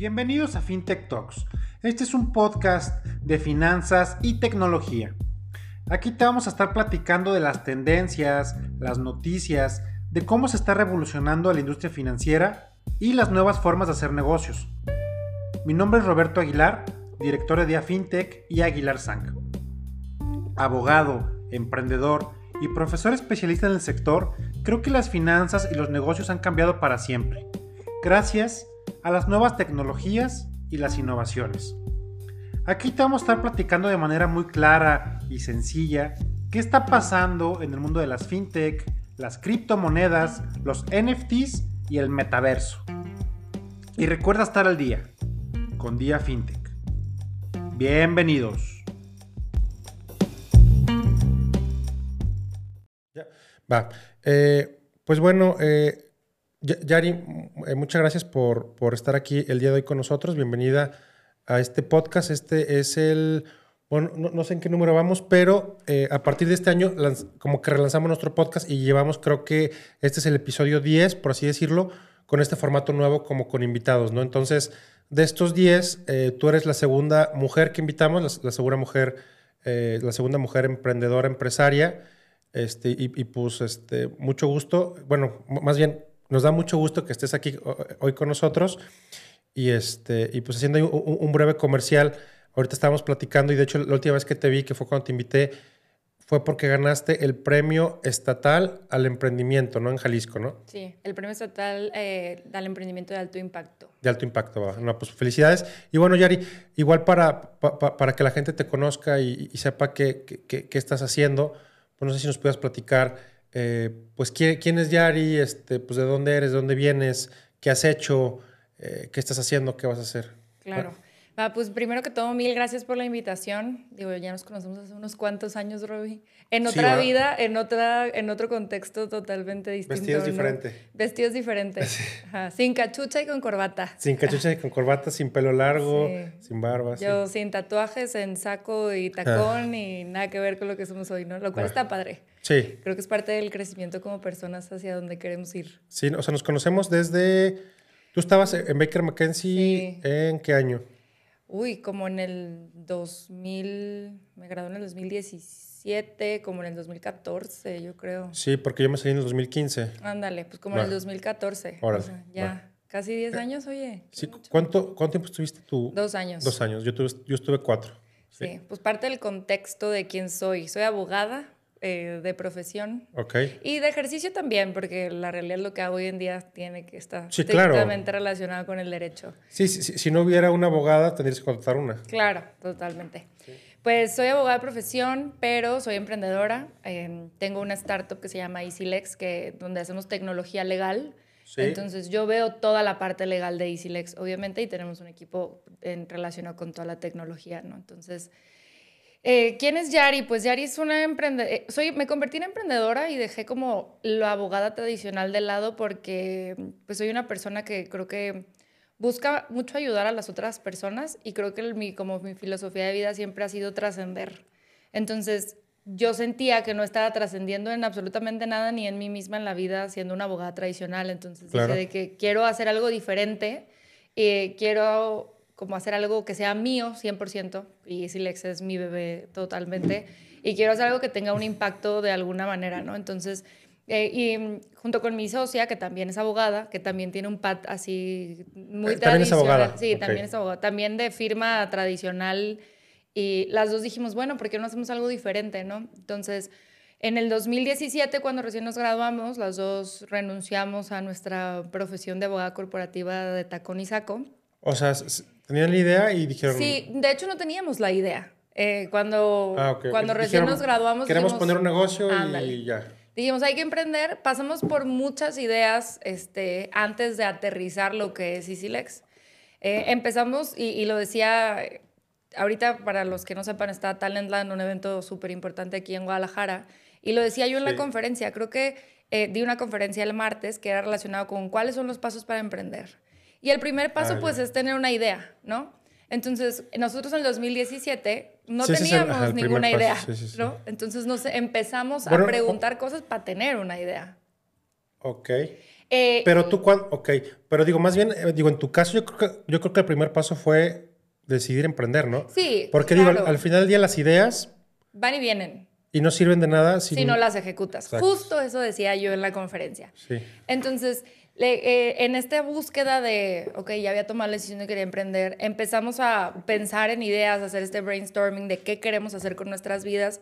Bienvenidos a FinTech Talks. Este es un podcast de finanzas y tecnología. Aquí te vamos a estar platicando de las tendencias, las noticias, de cómo se está revolucionando la industria financiera y las nuevas formas de hacer negocios. Mi nombre es Roberto Aguilar, director de FinTech y Aguilar Sang. Abogado, emprendedor y profesor especialista en el sector, creo que las finanzas y los negocios han cambiado para siempre. Gracias a las nuevas tecnologías y las innovaciones. Aquí te vamos a estar platicando de manera muy clara y sencilla qué está pasando en el mundo de las fintech, las criptomonedas, los NFTs y el metaverso. Y recuerda estar al día con Día Fintech. Bienvenidos. va. Eh, pues bueno, eh, Yari, eh, muchas gracias por, por, estar aquí el día de hoy con nosotros. Bienvenida a este podcast. Este es el, bueno, no, sé en qué número vamos, pero eh, a partir de este año como que relanzamos nuestro podcast y llevamos, creo que este es el episodio 10, por así decirlo, con este formato nuevo como con invitados, ¿no? Entonces, de estos 10, eh, tú eres la segunda mujer que invitamos, la, segunda mujer, la segunda mujer emprendedora, empresaria. Este, y, y, pues este, mucho gusto, bueno, más bien nos da mucho gusto que estés aquí hoy con nosotros y, este, y pues haciendo un, breve comercial. Ahorita estábamos platicando y de hecho la última vez que te vi, que fue cuando te invité, fue porque ganaste el premio estatal al emprendimiento, ¿no? En Jalisco, ¿no? Sí, el premio estatal eh, al emprendimiento de alto impacto. De alto impacto, no, pues felicidades. Y bueno, Yari, igual para, para, que la gente te conozca y, sepa qué, qué, qué, estás haciendo, pues no sé si nos puedas platicar eh, pues ¿quién, es Yari, este, pues de dónde eres, de dónde vienes, qué has hecho, eh, qué estás haciendo, qué vas a hacer. Claro. Ah, pues primero que todo, mil gracias por la invitación. Digo, ya nos conocemos hace unos cuantos años, Robbie. En otra vida, en, otra, en otro contexto totalmente distinto. Vestidos diferentes. Vestidos diferentes. Sin cachucha y con corbata. Sin cachucha y con corbata, sin pelo largo, sin barba. Yo sin tatuajes, en saco y tacón y nada que ver con lo que somos hoy, ¿no? Lo cual está padre. Sí. Creo que es parte del crecimiento como personas hacia donde queremos ir. Sí, o sea, nos conocemos desde... Tú estabas en Baker McKenzie, ¿en qué año? Uy, como en el 2000, me gradué en el 2017, como en el 2014, yo creo. Sí, porque yo me salí en el 2015. Ándale, pues como en el 2014. Ahora ya, casi 10 años, oye. Sí, ¿cuánto, ¿cuánto tiempo estuviste tú? Dos años. Dos años, yo, tuve, yo estuve cuatro. sí, pues parte del contexto de quién soy. Soy abogada, eh, de profesión. Ok. Y de ejercicio también, porque la realidad lo que hago hoy en día tiene que estar sí, estrictamente relacionado con el derecho. Sí, sí, si no hubiera una abogada, tendrías que contratar una. Claro, totalmente. Pues soy abogada de profesión, pero soy emprendedora. Em, tengo una startup que se llama EasyLex, que, donde hacemos tecnología legal. Entonces yo veo toda la parte legal de EasyLex, obviamente, y tenemos un equipo en, relacionado con toda la tecnología, ¿no? Entonces eh, ¿Quién es Yari? Pues Yari es una emprendedora. Eh, soy, me convertí en emprendedora y dejé como la abogada tradicional de lado porque pues soy una persona que creo que busca mucho ayudar a las otras personas y creo que mi, como mi filosofía de vida siempre ha sido trascender. Entonces yo sentía que no estaba trascendiendo en absolutamente nada ni en mí misma en la vida siendo una abogada tradicional. Entonces dije de que quiero hacer algo diferente y quiero como hacer algo que sea mío 100%, y Silex es mi bebé totalmente, y quiero hacer algo que tenga un impacto de alguna manera, ¿no? Entonces, eh, y junto con mi socia, que también es abogada, que también tiene un pat así muy tradicional. También es abogada. Sí, también es abogada. También de firma tradicional. Y las dos dijimos, bueno, ¿por qué no hacemos algo diferente, no? Entonces, en el 2017, cuando recién nos graduamos, las dos renunciamos a nuestra profesión de abogada corporativa de tacón y saco. O sea, Tenían la idea y dijeron... Sí, de hecho no teníamos la idea. Eh, cuando ah, cuando recién nos graduamos... Queremos poner un negocio y ya. Dijimos, hay que emprender. Pasamos por muchas ideas este, antes de aterrizar lo que es EasyLex. Eh, empezamos, y, lo decía, ahorita para los que no sepan, está Talentland, un evento súper importante aquí en Guadalajara. Y lo decía yo en la conferencia, creo que eh, di una conferencia el martes que era relacionado con cuáles son los pasos para emprender. Y el primer paso, pues, es tener una idea, ¿no? Entonces, nosotros en el 2017 no teníamos ninguna idea, ¿no? Entonces nos empezamos a preguntar cosas para tener una idea. Ok. Eh, pero tú, cuando, ok, pero digo, más bien, eh, digo, en tu caso, yo creo, que, yo creo que el primer paso fue decidir emprender, ¿no? Sí. Porque digo, al, final del día las ideas... Van y vienen. Y no sirven de nada si, no las ejecutas. Justo eso decía yo en la conferencia. Sí. Entonces, eh, en esta búsqueda de, ok, ya había tomado la decisión de querer emprender, empezamos a pensar en ideas, a hacer este brainstorming de qué queremos hacer con nuestras vidas.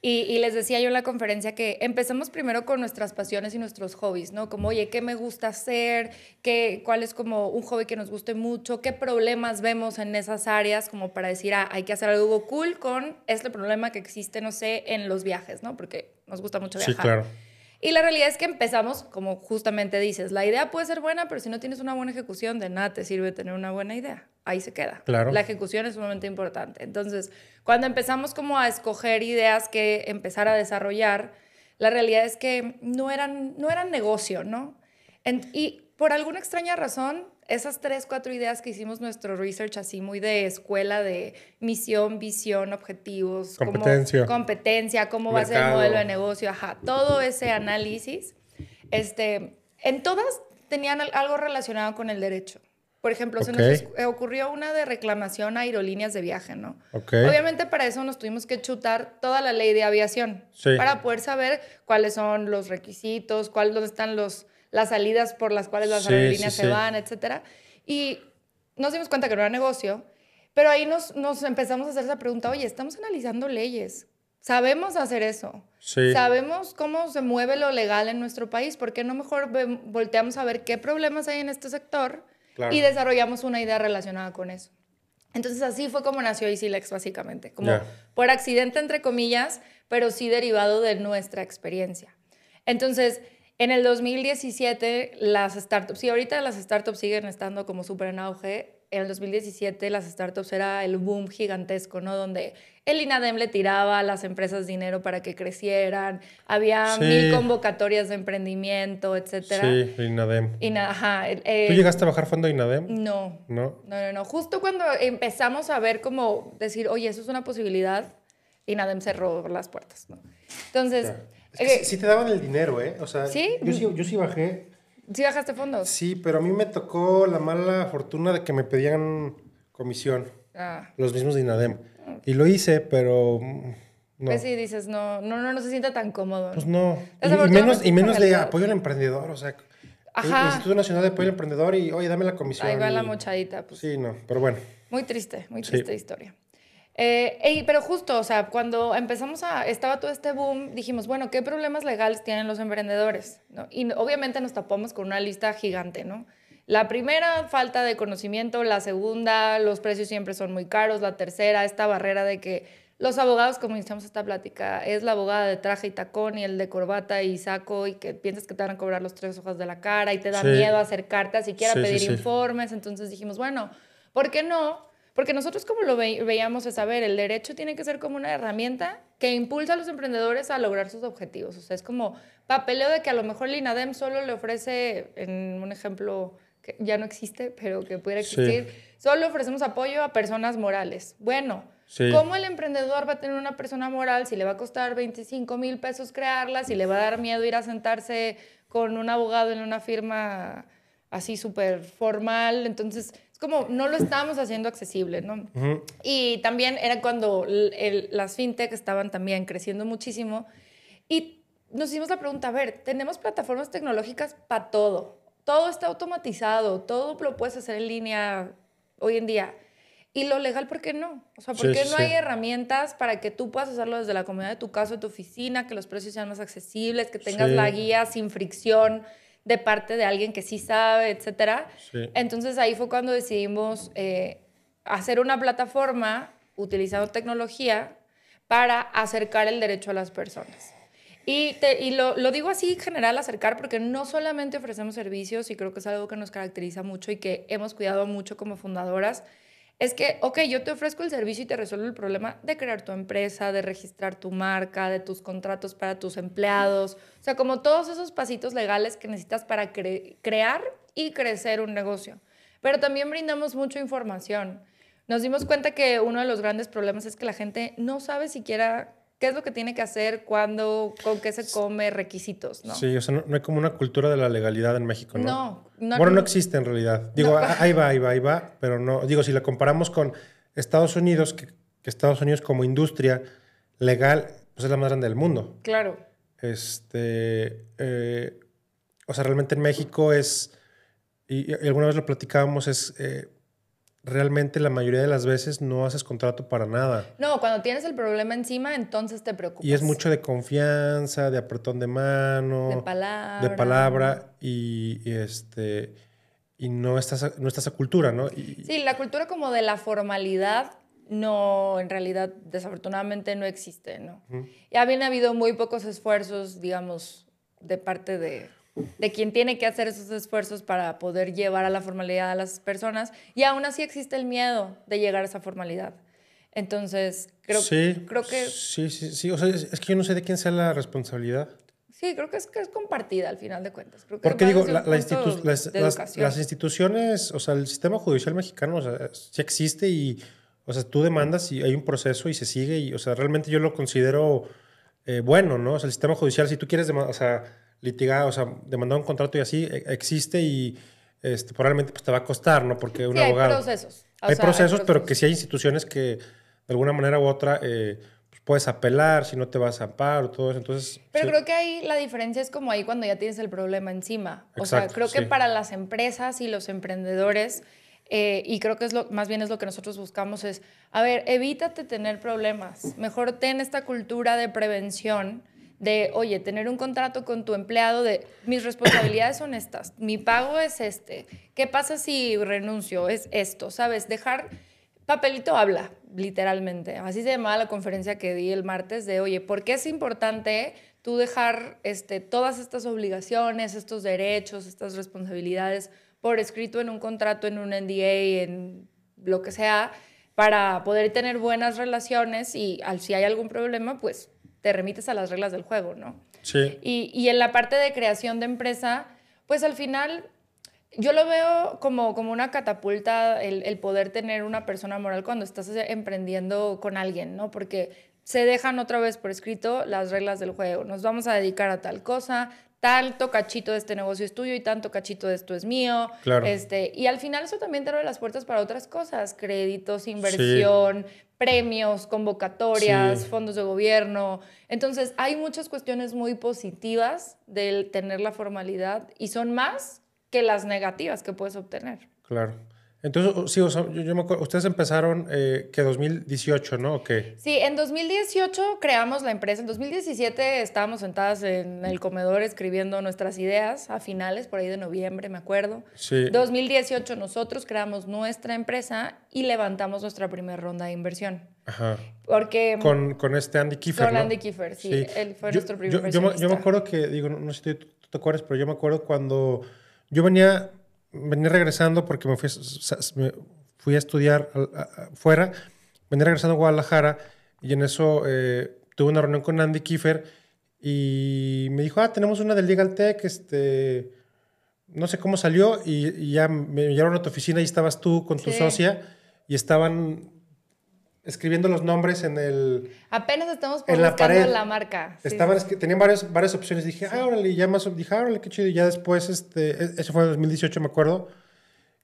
Y, les decía yo en la conferencia que empezamos primero con nuestras pasiones y nuestros hobbies, ¿no? Como, oye, ¿qué me gusta hacer? ¿Qué, ¿Cuál es como un hobby que nos guste mucho? ¿Qué problemas vemos en esas áreas como para decir, ah, hay que hacer algo cool con este problema que existe, no sé, en los viajes, ¿no? Porque nos gusta mucho viajar. Sí, claro. Y la realidad es que empezamos, como justamente dices, la idea puede ser buena, pero si no tienes una buena ejecución, de nada te sirve tener una buena idea. Ahí se queda. Claro. La ejecución es sumamente importante. Entonces, cuando empezamos como a escoger ideas que empezar a desarrollar, la realidad es que no eran, no eran negocio, ¿no? y por alguna extraña razón, esas tres, cuatro ideas que hicimos nuestro research así muy de escuela de misión, visión, objetivos, competencia, cómo, competencia, cómo va a ser el modelo de negocio, ajá, todo ese análisis, este, en todas tenían algo relacionado con el derecho. Por ejemplo, se nos ocurrió una de reclamación a aerolíneas de viaje, ¿no? Obviamente para eso nos tuvimos que chutar toda la ley de aviación para poder saber cuáles son los requisitos, cuáles dónde están los las salidas por las cuales las aerolíneas se van, etcétera. Y nos dimos cuenta que no era negocio, pero ahí nos, nos empezamos a hacer esa pregunta, oye, estamos analizando leyes, sabemos hacer eso, sabemos cómo se mueve lo legal en nuestro país, ¿por qué no mejor volteamos a ver qué problemas hay en este sector y desarrollamos una idea relacionada con eso? Entonces así fue como nació EasyLex básicamente, como por accidente entre comillas, pero sí derivado de nuestra experiencia. Entonces, en el 2017, las startups, sí, ahorita las startups siguen estando como súper en auge. En el 2017, las startups era el boom gigantesco, ¿no? Donde el INADEM le tiraba a las empresas dinero para que crecieran. Había mil convocatorias de emprendimiento, etcétera. Sí, el INADEM. ajá, ¿Tú llegaste a bajar fondo de INADEM? No. ¿No? No, no, no. Justo cuando empezamos a ver como decir, oye, eso es una posibilidad, INADEM cerró las puertas, ¿no? Entonces... Es que sí te daban el dinero, ¿eh? O sea, ¿Sí? Yo, sí, yo sí bajé. ¿Sí bajaste fondos? Sí, pero a mí me tocó la mala fortuna de que me pedían comisión. Ah. Los mismos de INADEM. Y lo hice, pero... Mm, no. Pues sí, dices, no, no, no, no se siente tan cómodo. Pues no. Y, menos, y menos de apoyo al emprendedor, o sea... Ajá. El Instituto Nacional de Apoyo al Emprendedor y, oye, dame la comisión. Ahí va la mochadita. Pues. Sí, no, pero bueno. Muy triste, muy triste historia. Eh, pero justo, o sea, cuando empezamos a, estaba todo este boom, dijimos, bueno, ¿qué problemas legales tienen los emprendedores? Y obviamente nos tapamos con una lista gigante, ¿no? La primera, falta de conocimiento, la segunda, los precios siempre son muy caros, la tercera, esta barrera de que los abogados, como iniciamos esta plática, es la abogada de traje y tacón y el de corbata y saco y que piensas que te van a cobrar los tres ojos de la cara y te da miedo acercarte a siquiera pedir informes. Entonces dijimos, bueno, ¿por qué no porque nosotros como lo veíamos es saber, el derecho tiene que ser como una herramienta que impulsa a los emprendedores a lograr sus objetivos. O sea, es como papeleo de que a lo mejor el INADEM solo le ofrece, en un ejemplo que ya no existe, pero que pudiera existir, solo ofrecemos apoyo a personas morales. Bueno, ¿cómo el emprendedor va a tener una persona moral si le va a costar 25 mil pesos crearla, si le va a dar miedo ir a sentarse con un abogado en una firma así súper formal? Entonces como no lo estábamos haciendo accesible, ¿no? Y también era cuando las fintech estaban también creciendo muchísimo y nos hicimos la pregunta, a ver, tenemos plataformas tecnológicas para todo, todo está automatizado, todo lo puedes hacer en línea hoy en día. Y lo legal, ¿por qué no? O sea, ¿por qué no hay herramientas para que tú puedas hacerlo desde la comunidad de tu casa, de tu oficina, que los precios sean más accesibles, que tengas la guía sin fricción? De parte de alguien que sí sabe, etcétera. Entonces ahí fue cuando decidimos eh, hacer una plataforma utilizando tecnología para acercar el derecho a las personas. Y, y lo, lo, digo así en general, acercar, porque no solamente ofrecemos servicios, y creo que es algo que nos caracteriza mucho y que hemos cuidado mucho como fundadoras, es que, ok, yo te ofrezco el servicio y te resuelvo el problema de crear tu empresa, de registrar tu marca, de tus contratos para tus empleados, o sea, como todos esos pasitos legales que necesitas para crear y crecer un negocio. Pero también brindamos mucha información. Nos dimos cuenta que uno de los grandes problemas es que la gente no sabe siquiera qué es lo que tiene que hacer, cuándo, con qué se come, requisitos, ¿no? Sí, o sea, no, hay como una cultura de la legalidad en México, ¿no? No. no bueno, no existe en realidad. Digo, ahí va, ahí va, ahí va, pero no, digo, si la comparamos con Estados Unidos, que, Estados Unidos como industria legal, pues es la más grande del mundo. Claro. Este, eh, o sea, realmente en México es, y, alguna vez lo platicábamos, es... Eh, realmente la mayoría de las veces no haces contrato para nada. No, cuando tienes el problema encima, entonces te preocupas. Y es mucho de confianza, de apretón de mano, de palabra, de palabra y, este y no estás no está esa cultura, ¿no? sí, la cultura como de la formalidad no, en realidad, desafortunadamente no existe, ¿no? Ya bien ha habido muy pocos esfuerzos, digamos, de parte de, de quien tiene que hacer esos esfuerzos para poder llevar a la formalidad a las personas y aún así existe el miedo de llegar a esa formalidad. Entonces, creo, creo que... Sí, sí, sí. O sea, es, que yo no sé de quién sea la responsabilidad. Sí, creo que es, que es compartida al final de cuentas. Creo Porque digo, la, las, las, instituciones, o sea, el sistema judicial mexicano, o sea, sí existe y, o sea, tú demandas y hay un proceso y se sigue y, o sea, realmente yo lo considero eh, bueno, ¿no? O sea, el sistema judicial, si tú quieres, o sea, litigar, o sea, demandar un contrato y así, e, existe y este, probablemente pues, te va a costar, ¿no? Porque un abogado... Hay procesos. hay, procesos, pero que sí hay instituciones que de alguna manera u otra eh, pues, puedes apelar, si no te vas a amparo, todo eso. Entonces, pero creo que ahí la diferencia es como ahí cuando ya tienes el problema encima. O sea, creo que para las empresas y los emprendedores... Eh, y creo que es lo, más bien es lo que nosotros buscamos es, a ver, evítate tener problemas, mejor ten esta cultura de prevención de, oye, tener un contrato con tu empleado de mis responsabilidades son estas, mi pago es este, ¿qué pasa si renuncio? Es esto, ¿sabes? Dejar, papelito habla, literalmente. Así se llamaba la conferencia que di el martes de, oye, ¿por qué es importante tú dejar este, todas estas obligaciones, estos derechos, estas responsabilidades por escrito en un contrato, en un NDA, en lo que sea, para poder tener buenas relaciones y al, si hay algún problema, pues te remites a las reglas del juego, ¿no? Sí. Y, y en la parte de creación de empresa, pues al final yo lo veo como, como una catapulta el, el, poder tener una persona moral cuando estás emprendiendo con alguien, ¿no? Porque se dejan otra vez por escrito las reglas del juego. Nos vamos a dedicar a tal cosa, tanto cachito de este negocio es tuyo y tanto cachito de esto es mío. Claro. Este, y al final eso también te abre las puertas para otras cosas, créditos, inversión, premios, convocatorias, fondos de gobierno. Entonces, hay muchas cuestiones muy positivas del tener la formalidad y son más que las negativas que puedes obtener. Claro. Entonces, sí, yo, me acuerdo, ustedes empezaron eh, que 2018, ¿no? ¿O qué? Sí, en 2018 creamos la empresa. En 2017 estábamos sentadas en el comedor escribiendo nuestras ideas a finales, por ahí de noviembre, me acuerdo. Sí. 2018 nosotros creamos nuestra empresa y levantamos nuestra primera ronda de inversión. Ajá. Porque... Con, con este Andy Kiefer, Con Andy Kiefer, sí. Él fue nuestro primer yo, yo, yo, me acuerdo que, digo, no, sé si tú te acuerdas, pero yo me acuerdo cuando yo venía venía regresando porque me fui, fui a estudiar fuera, venía regresando a Guadalajara y en eso eh, tuve una reunión con Andy Kiefer y me dijo, ah, tenemos una del Legal Tech, este, no sé cómo salió y, ya me llevaron a tu oficina y estabas tú con tu socia y estaban escribiendo los nombres en el... Apenas estamos por en la, pared. la marca. Estaban, tenían varias, varias opciones. Dije, ah, órale, ya más, dije, ah, órale, qué chido. Y ya después, este, e, eso fue en el 2018, me acuerdo.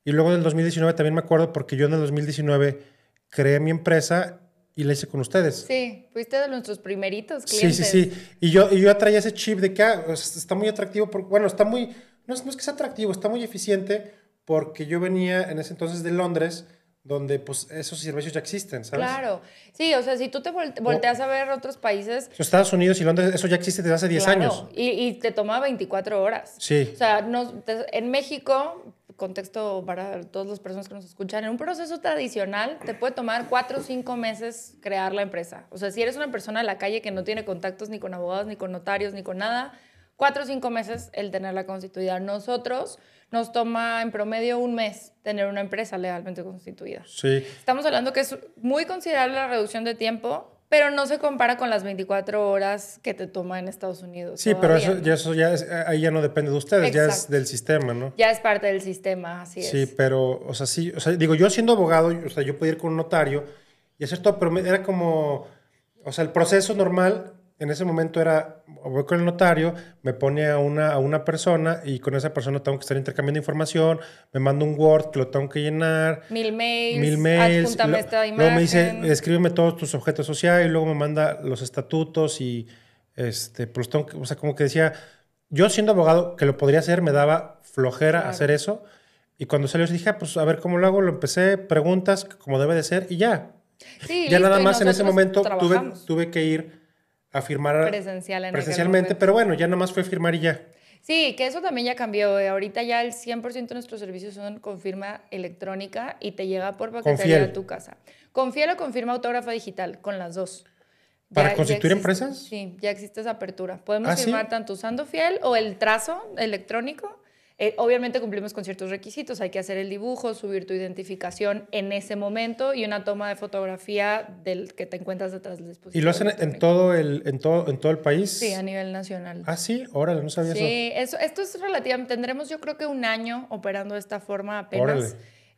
Y luego en el 2019 también me acuerdo porque yo en el 2019 creé mi empresa y la hice con ustedes. Sí, fuiste de nuestros primeritos clientes. Sí, sí, sí. Y yo, y yo traía ese chip de que ah, está muy atractivo. Porque, bueno, está muy... No es, no es que sea atractivo, está muy eficiente porque yo venía en ese entonces de Londres donde pues esos servicios ya existen, ¿sabes? Claro, sí, o sea, si tú te volteas a ver otros países... Estados Unidos y Londres, eso ya existe desde hace 10 años. Y, y, te toma 24 horas. Sí. O sea, no, en México, contexto para todas las personas que nos escuchan, en un proceso tradicional te puede tomar 4 o 5 meses crear la empresa. O sea, si eres una persona de la calle que no tiene contactos ni con abogados, ni con notarios, ni con nada, 4 o 5 meses el tenerla constituida. Nosotros nos toma en promedio un mes tener una empresa legalmente constituida. Sí. Estamos hablando que es muy considerable la reducción de tiempo, pero no se compara con las 24 horas que te toma en Estados Unidos. Sí, pero eso, ya, eso ya es, ahí ya no depende de ustedes, ya es del sistema, ¿no? Ya es parte del sistema, así es. Sí, pero, o sea, sí, o sea, digo, yo siendo abogado, o sea, yo podía ir con un notario y hacer todo, pero era como O sea, el proceso normal en ese momento era, voy con el notario, me pone a una, a una persona y con esa persona tengo que estar intercambiando información, me manda un Word que lo tengo que llenar. Mil mails, mil mails. adjúntame esta imagen. Luego me dice, escríbeme todos tus objetos sociales y luego me manda los estatutos y, este, pues tengo que, o sea, como que decía, yo siendo abogado, que lo podría hacer, me daba flojera Claro. hacer eso. Y cuando salió, dije, ah, pues a ver cómo lo hago, lo empecé, preguntas, como debe de ser y ya. Sí, ya listo, nada más en ese momento tuve, tuve que ir a firmar presencial en presencialmente, pero bueno, ya nada más fue firmar y ya. Sí, que eso también ya cambió. eh. Ahorita ya el 100% de nuestros servicios son con firma electrónica y te llega por paquetería a tu casa. Con Fiel o con firma autógrafa digital, con las dos. ¿Para constituir existe- empresas? Sí, ya existe esa apertura. Podemos ¿Ah, sí? firmar tanto usando Fiel o el trazo electrónico. Eh, obviamente cumplimos con ciertos requisitos. Hay que hacer el dibujo, subir tu identificación en ese momento y una toma de fotografía del que te encuentras detrás del dispositivo. ¿Y lo hacen en todo el, en todo, en todo el país? Sí, a nivel nacional. Ah, sí, órale, no sabía eso. Sí, eso, esto es relativamente, tendremos yo creo que un año operando de esta forma apenas. Órale.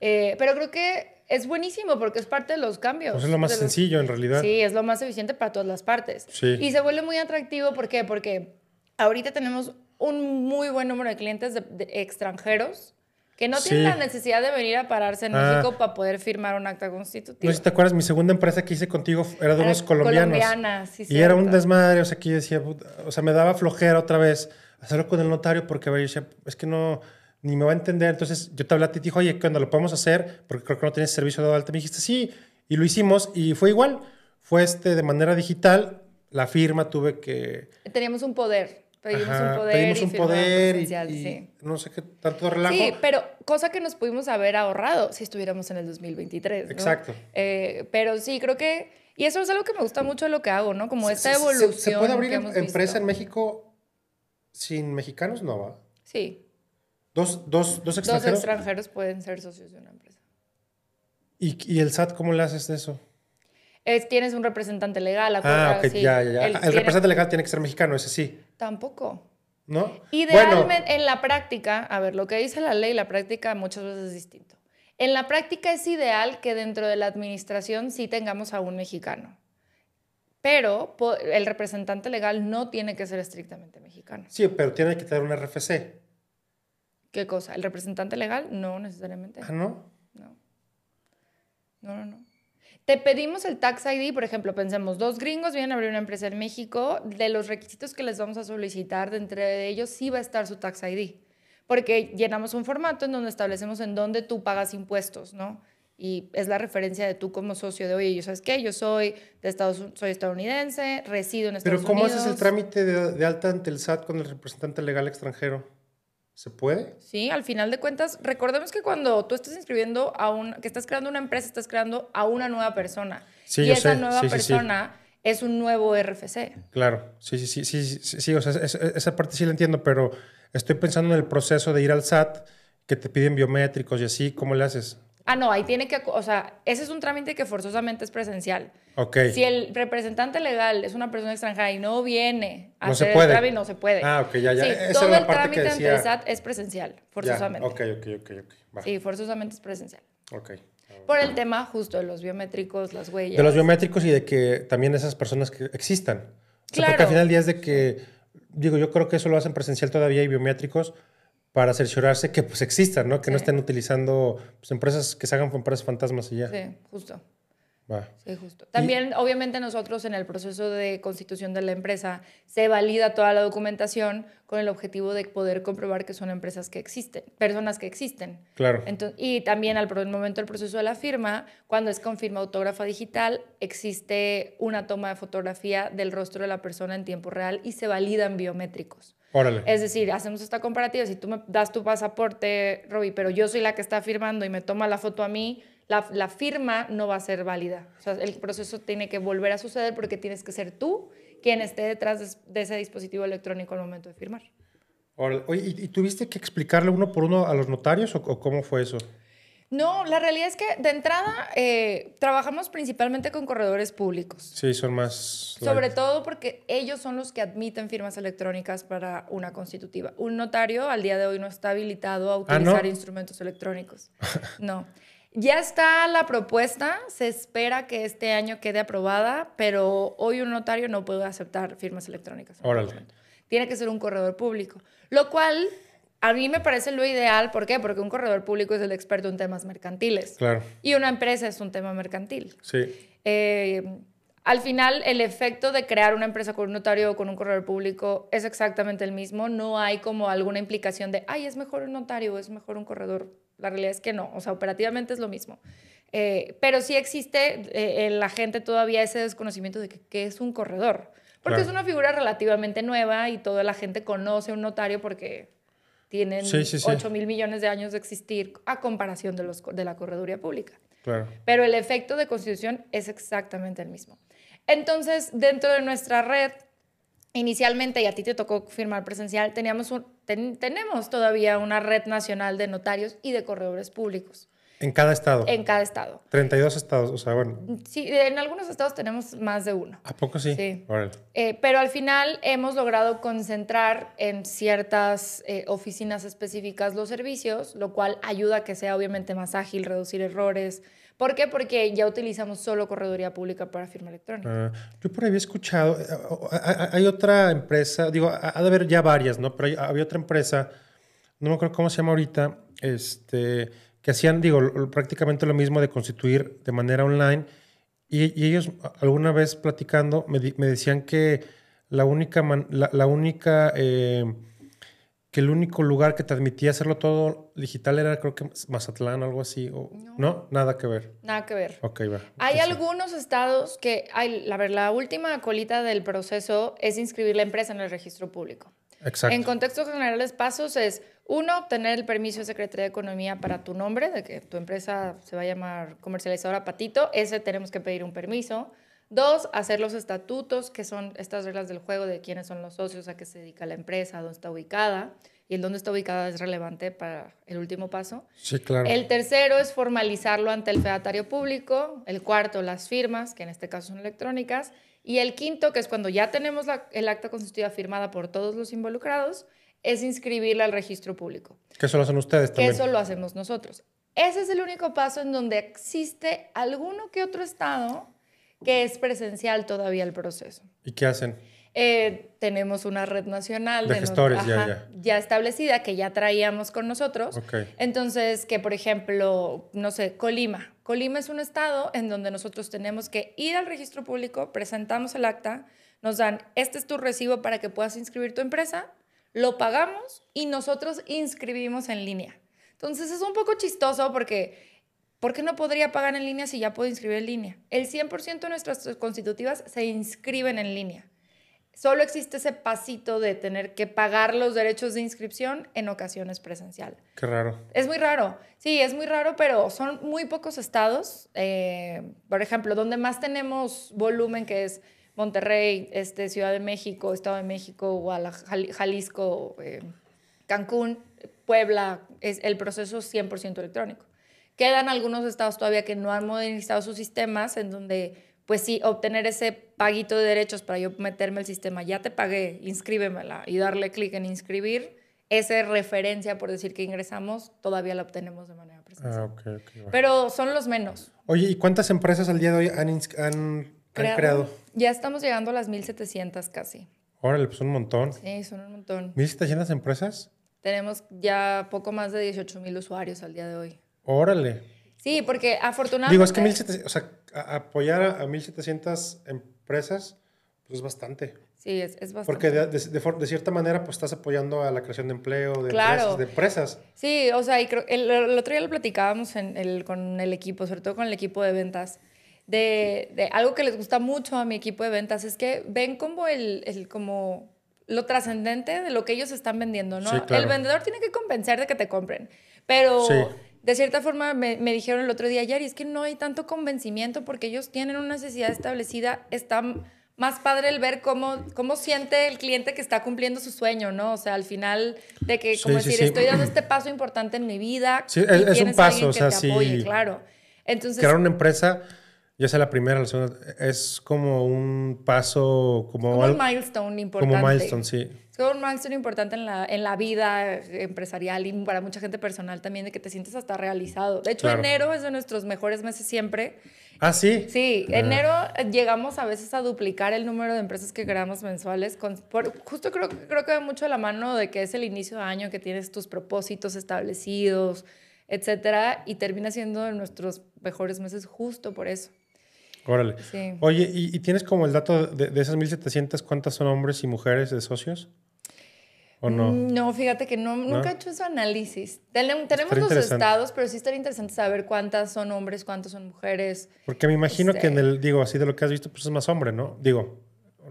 Eh, pero creo que es buenísimo porque es parte de los cambios. Pues es lo más los- sencillo en realidad. Sí, es lo más eficiente para todas las partes. Sí. Y se vuelve muy atractivo, ¿por qué? Porque ahorita tenemos un muy buen número de clientes de, de extranjeros que no tienen la necesidad de venir a pararse en Ah. México para poder firmar un acta constitutiva. No sé si te acuerdas, mi segunda empresa que hice contigo era de Era unos colombianos. colombiana, sí, y era un desmadre, o sea, que yo decía, o sea, me daba flojera otra vez hacerlo con el notario porque a ver, yo decía, es que no, ni me va a entender. Entonces yo te hablé a ti y te dije, oye, cuando lo podemos hacer, porque creo que no tienes servicio de alta, me dijiste, sí, y lo hicimos y fue igual. Fue este de manera digital, la firma tuve que... Teníamos un poder. Pedimos Ajá, un poder. pedimos y un firmaban poder y, presencial, y sí. no sé qué tanto relajo. Sí, pero cosa que nos pudimos haber ahorrado si estuviéramos en el 2023. ¿no? Exacto. Eh, pero sí, creo que. Y eso es algo que me gusta mucho de lo que hago, ¿no? Como esta ¿Se- se- evolución. ¿Se, puede abrir em- empresa visto. en México sin mexicanos? No, va. Sí. Dos, dos, dos Dos extranjeros. extranjeros pueden ser socios de una empresa. ¿Y, ¿Y el SAT cómo le haces eso? Es, tienes un representante legal. Ah, ok, sí. ya, ya, ya. El, tiene- representante legal tiene que ser mexicano, ese sí, Tampoco. ¿no? Idealmente, en la práctica, a ver, lo que dice la ley, la práctica muchas veces es distinto. En la práctica es ideal que dentro de la administración sí tengamos a un mexicano. Pero el representante legal no tiene que ser estrictamente mexicano. Sí, pero tiene que tener un RFC. ¿Qué cosa? ¿El representante legal? No necesariamente. Ah, ¿no? No. No, no, no. Te pedimos el Tax ID, por ejemplo, pensemos, dos gringos vienen a abrir una empresa en México, de los requisitos que les vamos a solicitar, de entre ellos sí va a estar su Tax ID, porque llenamos un formato en donde establecemos en dónde tú pagas impuestos, ¿no? Y es la referencia de tú como socio de, oye, ¿yo sabes qué? Yo soy, de Estados, soy estadounidense, resido en Pero Estados ¿cómo Unidos. haces el trámite de, de alta ante el SAT con el representante legal extranjero? ¿Se puede? Sí, al final de cuentas, recordemos que cuando tú estás inscribiendo a un, que estás creando una empresa, estás creando a una nueva persona. Sí, y yo esa sé. nueva Sí, sí, sí. persona es un nuevo RFC. Claro, sí, sí, sí, sí, sí, o sea, es- es- esa parte sí la entiendo, pero estoy pensando en el proceso de ir al SAT, que te piden biométricos y así, ¿cómo le haces? Ah, no, ahí tiene que, o sea, ese es un trámite que forzosamente es presencial. Ok. Si el representante legal es una persona extranjera y no viene a No se hacer puede. el trámite, no se puede. Ah, ok, ya, ya. Sí, Esa todo el trámite ante decía- el SAT es presencial, forzosamente. Ya, ok, ok, ok, ok. Va. Sí, forzosamente es presencial. Ok. Por el tema justo de los biométricos, las huellas. De los biométricos y de que también esas personas que existan. O sea, porque Claro. al final del día es de que, digo, yo creo que eso lo hacen presencial todavía y biométricos para cerciorarse que pues existan, ¿no? Que no estén utilizando pues, empresas que se hagan empresas fantasmas y ya. Sí, justo. Va. Sí, justo. También, obviamente, nosotros en el proceso de constitución de la empresa se valida toda la documentación con el objetivo de poder comprobar que son empresas que existen, personas que existen. Claro. Enton- y también al momento del proceso de la firma, cuando es con firma autógrafa digital, existe una toma de fotografía del rostro de la persona en tiempo real y se validan biométricos. Órale. Es decir, hacemos esta comparativa. Si tú me das tu pasaporte, Roby, pero yo soy la que está firmando y me toma la foto a mí, la, la firma no va a ser válida. O sea, el proceso tiene que volver a suceder porque tienes que ser tú quien esté detrás de, de ese dispositivo electrónico al momento de firmar. Órale. Oye, ¿y, y tuviste que explicarle uno por uno a los notarios o, o cómo fue eso? No, la realidad es que de entrada eh, trabajamos principalmente con corredores públicos. Sí, son más... Sobre todo porque ellos son los que admiten firmas electrónicas para una constitutiva. Un notario al día de hoy no está habilitado a Ah, ¿no? utilizar instrumentos electrónicos. No. Ya está la propuesta, se espera que este año quede aprobada, pero hoy un notario no puede aceptar firmas electrónicas. Órale. Tiene que ser un corredor público, lo cual a mí me parece lo ideal, ¿por qué? Porque un corredor público es el experto en temas mercantiles. Claro. Y una empresa es un tema mercantil. Sí. Eh, al final, el efecto de crear una empresa con un notario o con un corredor público es exactamente el mismo. No hay como alguna implicación de, ay, es mejor un notario o es mejor un corredor. La realidad es que no. O sea, operativamente es lo mismo. Eh, pero sí existe eh, en la gente todavía ese desconocimiento de qué es un corredor. Porque Claro. es una figura relativamente nueva y toda la gente conoce un notario porque tienen Sí, sí, sí. 8 mil millones de años de existir a comparación de, los, de la correduría pública. Claro. Pero el efecto de constitución es exactamente el mismo. Entonces, dentro de nuestra red, inicialmente, y a ti te tocó firmar presencial, teníamos un- ten- tenemos todavía una red nacional de notarios y de corredores públicos En cada estado. en cada estado. 32 estados, o sea, bueno. Sí, en algunos estados tenemos más de uno. ¿A poco sí? Sí. Eh, pero al final hemos logrado concentrar en ciertas eh, oficinas específicas los servicios, lo cual ayuda a que sea obviamente más ágil, reducir errores. ¿Por qué? Porque ya utilizamos solo correduría pública para firma electrónica. Ah, yo por ahí había escuchado, eh, hay- otra empresa, digo, ha ha de haber ya varias, ¿no? Pero hay- había otra empresa, no me acuerdo cómo se llama ahorita, este, que hacían, digo, prácticamente lo mismo de constituir de manera online. Y, y ellos, alguna vez platicando, me, di- me decían que la única, man- la, la única, eh, que el único lugar que te admitía hacerlo todo digital era, creo que Mazatlán o algo así. O, no. nada que ver. Nada que ver. Ok, va. Hay algunos estados que, hay, la, ver, la última colita del proceso es inscribir la empresa en el registro público. Exacto. En contextos generales, pasos es, uno, obtener el permiso de Secretaría de Economía para tu nombre, de que tu empresa se va a llamar comercializadora Patito, ese tenemos que pedir un permiso. Dos, hacer los estatutos, que son estas reglas del juego de quiénes son los socios, a qué se dedica la empresa, dónde está ubicada. Y el dónde está ubicada es relevante para el último paso. Sí, claro. El tercero es formalizarlo ante el fedatario público. El cuarto, las firmas, que en este caso son electrónicas. Y el quinto, que es cuando ya tenemos la- el acta constitutiva firmada por todos los involucrados, es inscribirla al registro público. Que eso lo hacen ustedes Que también. eso lo hacemos nosotros. Ese es el único paso en donde existe alguno que otro estado que es presencial todavía el proceso. ¿Y qué hacen? Eh, tenemos una red nacional De no- gestores, ya, ajá, ya establecida que ya traíamos con nosotros. Ok. Entonces, que por ejemplo, no sé, Colima. Colima es un estado en donde nosotros tenemos que ir al registro público, presentamos el acta, nos dan, este es tu recibo para que puedas inscribir tu empresa, lo pagamos y nosotros inscribimos en línea. Entonces, es un poco chistoso porque ¿Por qué no podría pagar en línea si ya puedo inscribir en línea? El 100% de nuestras constitutivas se inscriben en línea. Solo existe ese pasito de tener que pagar los derechos de inscripción en ocasiones presencial. Qué raro. Es muy raro, sí, es muy raro, pero son muy pocos estados. eh, por ejemplo, donde más tenemos volumen, que es Monterrey, este, Ciudad de México, Estado de México, Guadalajara, Jal- Jalisco, eh, Cancún, Puebla, es el proceso 100% electrónico. Quedan algunos estados todavía que no han modernizado sus sistemas, en donde, pues sí, obtener ese paguito de derechos para yo meterme al sistema, ya te pagué, inscríbemela y darle clic en inscribir, esa referencia por decir que ingresamos, todavía la obtenemos de manera presencial. Ah, ok, ok. va. Pero son los menos. Oye, ¿y cuántas empresas al día de hoy han, han creado? Ya estamos llegando a las 1700 casi. Órale, pues un montón. Sí, son un montón. ¿1700 empresas? Tenemos ya poco más de 18 mil usuarios al día de hoy. Órale. Sí, porque afortunadamente... Digo, es que 1700, o sea, a- apoyar a, a 1700 empresas, pues es bastante. Sí, es, es bastante. Porque de, de- de de cierta manera, pues estás apoyando a la creación de empleo, de, Claro. empresas, de empresas. Sí, o sea, y creo, el, el otro día lo platicábamos en el, con el equipo, sobre todo con el equipo de ventas, de, de algo que les gusta mucho a mi equipo de ventas, es que ven como el, el como lo trascendente de lo que ellos están vendiendo, ¿no? Sí, claro. El vendedor tiene que convencer de que te compren, pero Sí. De cierta forma me, me dijeron el otro día, Yari, es que no hay tanto convencimiento porque ellos tienen una necesidad establecida, está más padre el ver cómo, cómo siente el cliente que está cumpliendo su sueño, ¿no? O sea, al final de que, como Sí, decir, sí. estoy dando este paso importante en mi vida. Sí, y es- un tienes paso, alguien o que sea, te sí. apoye, claro. Entonces, Crear una empresa ya sea la primera, la segunda, es como un paso, como, como un milestone importante. Como milestone, sí. Es como un milestone importante en la, en la vida empresarial y para mucha gente personal también, de que te sientes hasta realizado. De hecho, enero es de nuestros mejores meses siempre. ¿Ah, sí? Sí, ah. enero llegamos a veces a duplicar el número de empresas que creamos mensuales. Con, justo creo, creo que va mucho de la mano de que es el inicio de año, que tienes tus propósitos establecidos, etcétera, y termina siendo de nuestros mejores meses justo por eso. Órale. Oye, ¿y, tienes como el dato de, de esas 1.700 cuántas son hombres y mujeres de socios? ¿O no? Mm, no, fíjate que no, nunca he hecho ese análisis. Tenemos, los estados, pero sí estaría interesante saber cuántas son hombres, cuántas son mujeres. Porque me imagino que en el, digo, así de lo que has visto, pues es más hombre, ¿no? Digo,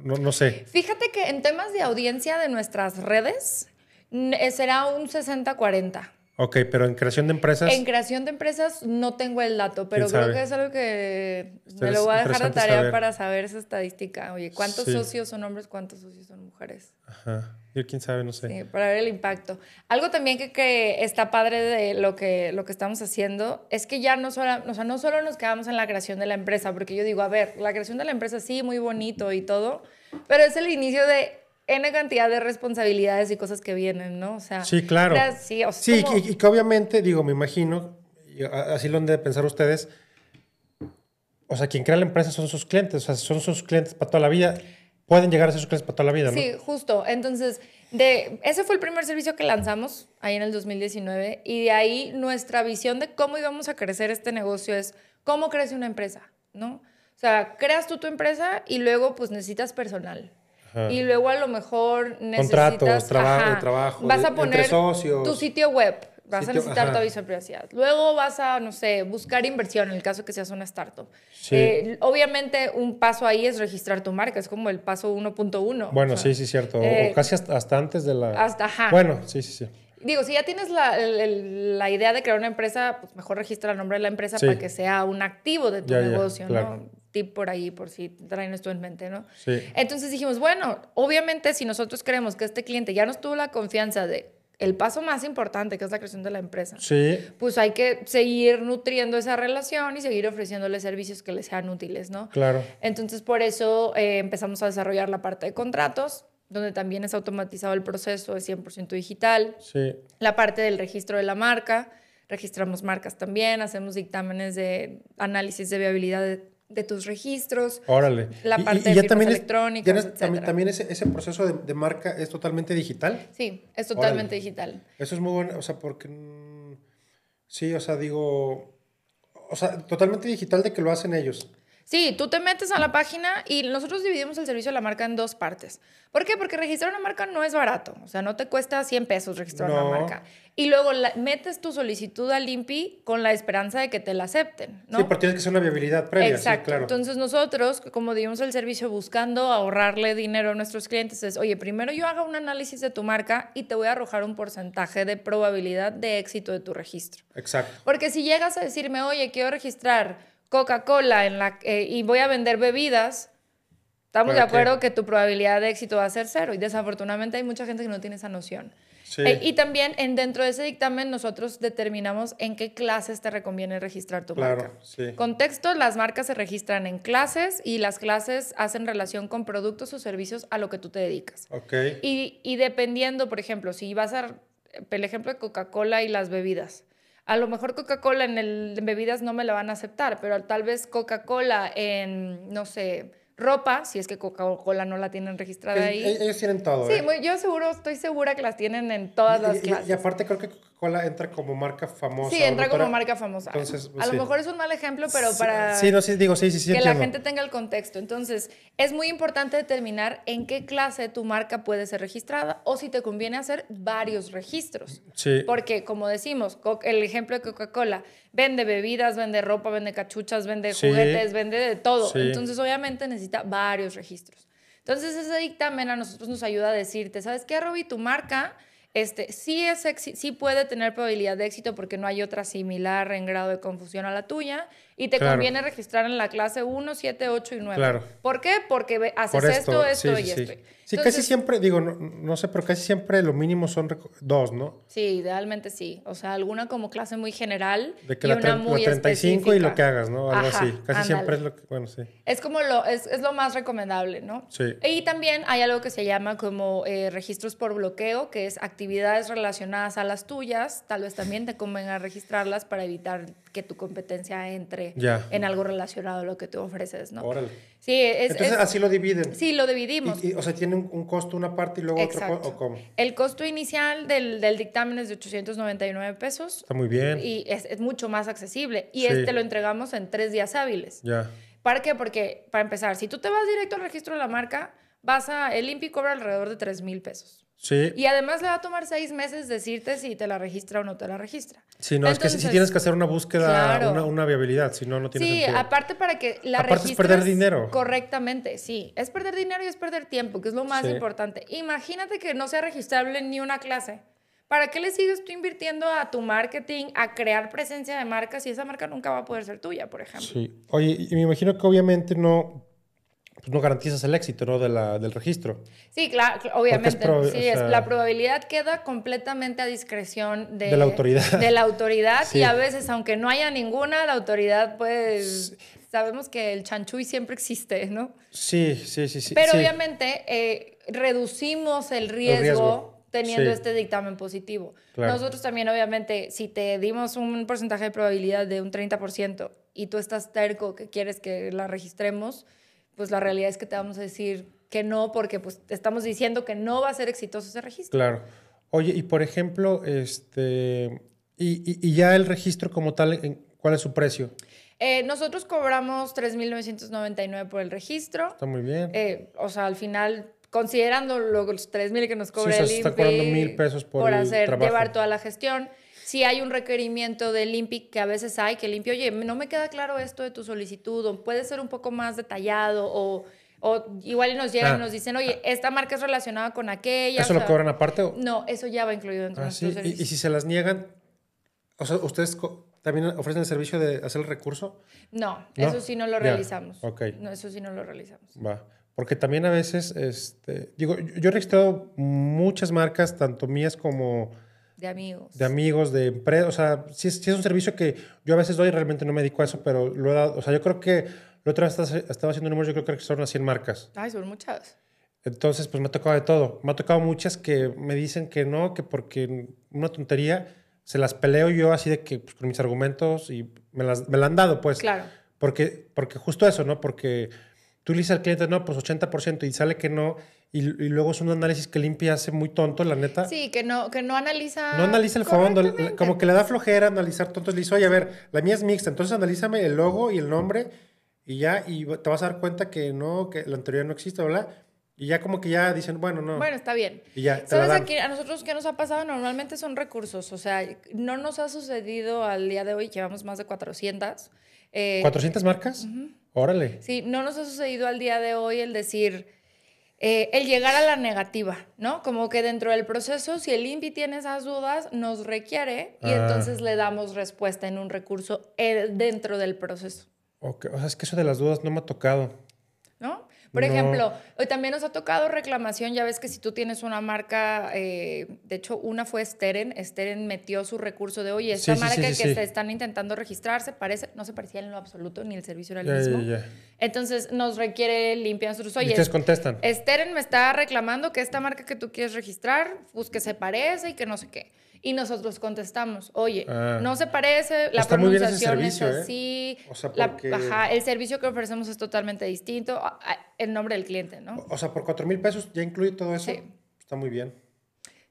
no, no sé. Fíjate que en temas de audiencia de nuestras redes, eh, será un 60-40. Ok, pero en creación de empresas. En creación de empresas no tengo el dato, pero creo que es algo que me lo voy a dejar de tarea para saber esa estadística. Oye, ¿cuántos socios son hombres, cuántos socios son mujeres? Ajá. Yo quién sabe, no sé. Sí, para ver el impacto. Algo también que, que, está padre de lo que, lo que estamos haciendo es que ya no solo, o sea, no solo nos quedamos en la creación de la empresa, porque yo digo, a ver, la creación de la empresa sí, muy bonito y todo, pero es el inicio de N cantidad de responsabilidades y cosas que vienen, ¿no? O sea, sí, claro. sí, sí y, que obviamente, digo, me imagino, así lo han de pensar ustedes, o sea, quien crea la empresa son sus clientes, o sea, son sus clientes para toda la vida. Pueden llegar a ser sus clientes para toda la vida, ¿no? Sí, justo. Entonces, de, ese fue el primer servicio que lanzamos ahí en el 2019 y de ahí nuestra visión de cómo íbamos a crecer este negocio es cómo crece una empresa, ¿no? O sea, creas tú tu empresa y luego pues necesitas personal. Y luego a lo mejor necesitas... Contratos, trabajo, trabajo. Vas a poner tu sitio web. Vas a necesitar tu aviso de privacidad. Luego vas a, no sé, buscar inversión en el caso que seas una startup. Eh, obviamente, un paso ahí es registrar tu marca. Es como el paso 1.1. Bueno, sí, sí, cierto. o eh, casi hasta, antes de la... Hasta, ajá. Bueno, sí, sí, sí. Digo, si ya tienes la, la, idea de crear una empresa, pues mejor registra el nombre de la empresa para que sea un activo de tu negocio, ¿no? Tip por ahí, por si traen esto en mente, ¿no? Sí. Entonces dijimos, bueno, obviamente si nosotros creemos que este cliente ya nos tuvo la confianza de el paso más importante, que es la creación de la empresa, sí. pues hay que seguir nutriendo esa relación y seguir ofreciéndole servicios que les sean útiles, ¿no? Claro. Entonces, por eso eh, empezamos a desarrollar la parte de contratos, donde también es automatizado el proceso, es 100% digital. Sí. La parte del registro de la marca, registramos marcas también, hacemos dictámenes de análisis de viabilidad de de tus registros. Órale. La parte de ya también electrónicas, también, ese, ese, proceso de, marca es totalmente digital. Sí, es totalmente digital. Eso es muy bueno, o sea, porque mm, sí, o sea, digo, o sea, totalmente digital de que lo hacen ellos. Sí, tú te metes a la página y nosotros dividimos el servicio de la marca en dos partes. ¿Por qué? Porque registrar una marca no es barato. O sea, no te cuesta 100 pesos registrar una marca. Y luego metes tu solicitud al INPI con la esperanza de que te la acepten. ¿no? Sí, porque tienes que hacer una viabilidad previa. Exacto. claro. Entonces nosotros, como dimos el servicio buscando ahorrarle dinero a nuestros clientes, es, oye, primero yo haga un análisis de tu marca y te voy a arrojar un porcentaje de probabilidad de éxito de tu registro. Exacto. Porque si llegas a decirme, oye, quiero registrar Coca-Cola en la, eh, y voy a vender bebidas, estamos de acuerdo que tu probabilidad de éxito va a ser cero. Y desafortunadamente hay mucha gente que no tiene esa noción. Eh, y también en, dentro de ese dictamen nosotros determinamos en qué clases te reconviene registrar tu claro, marca. Contexto, las marcas se registran en clases y las clases hacen relación con productos o servicios a lo que tú te dedicas. Okay. Y, y dependiendo, por ejemplo, si vas a, el ejemplo de Coca-Cola y las bebidas. A lo mejor Coca-Cola en, el, en bebidas no me la van a aceptar, pero tal vez Coca-Cola en, no sé, ropa, si es que Coca-Cola no la tienen registrada ahí. Ellos tienen todo. Sí, ¿eh? yo seguro, estoy segura que las tienen en todas las clases. Y, aparte creo que Coca-Cola entra como marca famosa. Sí, entra como marca famosa. Entonces, a lo mejor es un mal ejemplo, pero para sí, no, sí, digo, sí, sí, sí, que la gente tenga el contexto. Entonces, es muy importante determinar en qué clase tu marca puede ser registrada o si te conviene hacer varios registros. Sí. Porque, como decimos, el ejemplo de Coca-Cola, vende bebidas, vende ropa, vende cachuchas, vende juguetes, vende de todo. Entonces, obviamente necesita varios registros. Entonces, ese dictamen a nosotros nos ayuda a decirte, ¿sabes qué, Roby? Tu marca este, sí, es, sí puede tener probabilidad de éxito porque no hay otra similar en grado de confusión a la tuya. Y te Claro. conviene registrar en la clase 1, 7, 8 y 9. Claro. ¿Por qué? Porque haces Por esto, esto sí, y sí, esto. Sí, casi siempre, digo, no, no sé, pero casi siempre lo mínimo son dos, ¿no? Sí, idealmente sí. O sea, alguna como clase muy general De que y la, una muy la 35 y lo que hagas, ¿no? Algo Ajá, así. Casi siempre es lo que, bueno, sí. Es como lo, es, es lo más recomendable, ¿no? Sí. Y también hay algo que se llama como eh, registros por bloqueo, que es actividades relacionadas a las tuyas. Tal vez también te convenga registrarlas para evitar que tu competencia entre Ya. en algo relacionado a lo que tú ofreces, ¿no? Órale. Sí, es, Entonces es- así lo dividen. sí, lo dividimos. Y- y, o sea, tiene un, un costo una parte y luego otro Exacto. co- o cómo. El costo inicial del, del dictamen es de 899 pesos. Está muy bien. Y es, es mucho más accesible. Y Sí. este lo entregamos en tres días hábiles. Ya. ¿Para qué? Porque, para empezar, si tú te vas directo al registro de la marca, vas a. El INPI cobra alrededor de 3 mil pesos. Sí. Y además le va a tomar seis meses decirte si te la registra o no te la registra. Sí, no, es que sí, tienes que hacer una búsqueda, Claro. una, una viabilidad, si no, no tiene Sí, sentido. aparte para que la Aparte es perder dinero. Correctamente, sí. Es perder dinero y es perder tiempo, que es lo más Sí. importante. Imagínate que no sea registrable ni una clase. ¿Para qué le sigues tú invirtiendo a tu marketing, a crear presencia de marca si esa marca nunca va a poder ser tuya, por ejemplo? Sí. Oye, y me imagino que obviamente no, pues no garantizas el éxito, ¿no? De la, del registro. Sí, claro, cl- obviamente. prob- sí, o es, sea- la probabilidad queda completamente a discreción de, De la autoridad. De la autoridad Sí. y a veces, aunque no haya ninguna, la autoridad, pues, sabemos que el chanchuy siempre existe, ¿no? Sí, sí, sí, sí. Pero sí. obviamente eh, reducimos el riesgo, riesgo, teniendo este dictamen positivo. Claro. Nosotros también, obviamente, si te dimos un porcentaje de probabilidad de un 30% y tú estás terco que quieres que la registremos, pues la realidad es que te vamos a decir que no, porque pues te estamos diciendo que no va a ser exitoso ese registro. Claro. Oye, y por ejemplo, este. Y, y- y ya el registro como tal, ¿en- ¿cuál es su precio? Eh, nosotros cobramos 3.999 por el registro. Está muy bien. Eh, o sea, al final, considerando los 3.000 que nos cobra Sí, el está cobrando 1,000 pesos por el hacer, trabajo. llevar toda la gestión. Si hay un requerimiento del INPI, que a veces hay, que el INPI, oye, no me queda claro esto de tu solicitud, o puede ser un poco más detallado, o, o igual nos llegan Ah. y nos dicen, oye, esta marca es relacionada con aquella. ¿Eso o lo sea, cobran aparte? O? No, eso ya va incluido dentro Ah, de sí. ¿Y, y si se las niegan, o sea, ¿ustedes también ofrecen el servicio de hacer el recurso? No, ¿No? eso sí no lo realizamos. ok. No, eso sí no lo realizamos. Va. Porque también a veces, este, digo, yo yo he registrado muchas marcas, tanto mías como De amigos. de amigos, de empresas. O sea, sí es, sí es un servicio que yo a veces doy realmente no me dedico a eso, pero lo he dado. O sea, yo creo que la otra vez estaba- haciendo números, yo creo que registraron unas 100 marcas. Ay, son muchas. Entonces, pues me ha tocado de todo. Me ha tocado muchas que me dicen que no, que porque una tontería se las peleo yo así de que pues, con mis argumentos y me, las, me la han dado, pues. Claro. Porque, porque justo eso, ¿no? Porque tú le dices al cliente, no, pues 80% y sale que no, y, y luego es un análisis que limpia hace muy tonto, la neta. Sí, que no, que no analiza. No analiza el fondo, como que le da flojera analizar tonto. Le dice, oye, a ver, la mía es mixta, entonces analízame el logo y el nombre y ya, y te vas a dar cuenta que no, que la anterior no existe, ¿verdad? Y ya como que ya dicen, bueno, no. Bueno, está bien. y ya, te ¿Sabes aquí a nosotros qué nos ha pasado? Normalmente son recursos, o sea, no nos ha sucedido al día de hoy, llevamos más de 400. eh, ¿400 marcas? Órale. Sí, no nos ha sucedido al día de hoy el decir, eh, el llegar a la negativa, ¿no? Como que dentro del proceso, si el INPI tiene esas dudas, nos requiere y Ah. entonces le damos respuesta en un recurso eh, dentro del proceso. Ok, O sea, es que eso de las dudas no me ha tocado. Por No. ejemplo, hoy también nos ha tocado reclamación, ya ves que si tú tienes una marca, eh, de hecho una fue Steren, Steren metió su recurso de, oye, esta Sí, sí, sí, marca sí, que se están intentando registrarse, parece, no se parecía en lo absoluto, ni el servicio era el mismo. Entonces nos requiere limpia nosotros, oye, ustedes contestan. Steren me está reclamando que esta marca que tú quieres registrar, pues que se parece y que no sé qué. Y nosotros contestamos, oye, Ah. no se parece, la pronunciación es ¿eh? así, O sea, la- porque- ajá, el servicio que ofrecemos es totalmente distinto, el nombre del cliente, ¿no? O sea, por 4 mil pesos ya incluye todo eso. Sí. Está muy bien.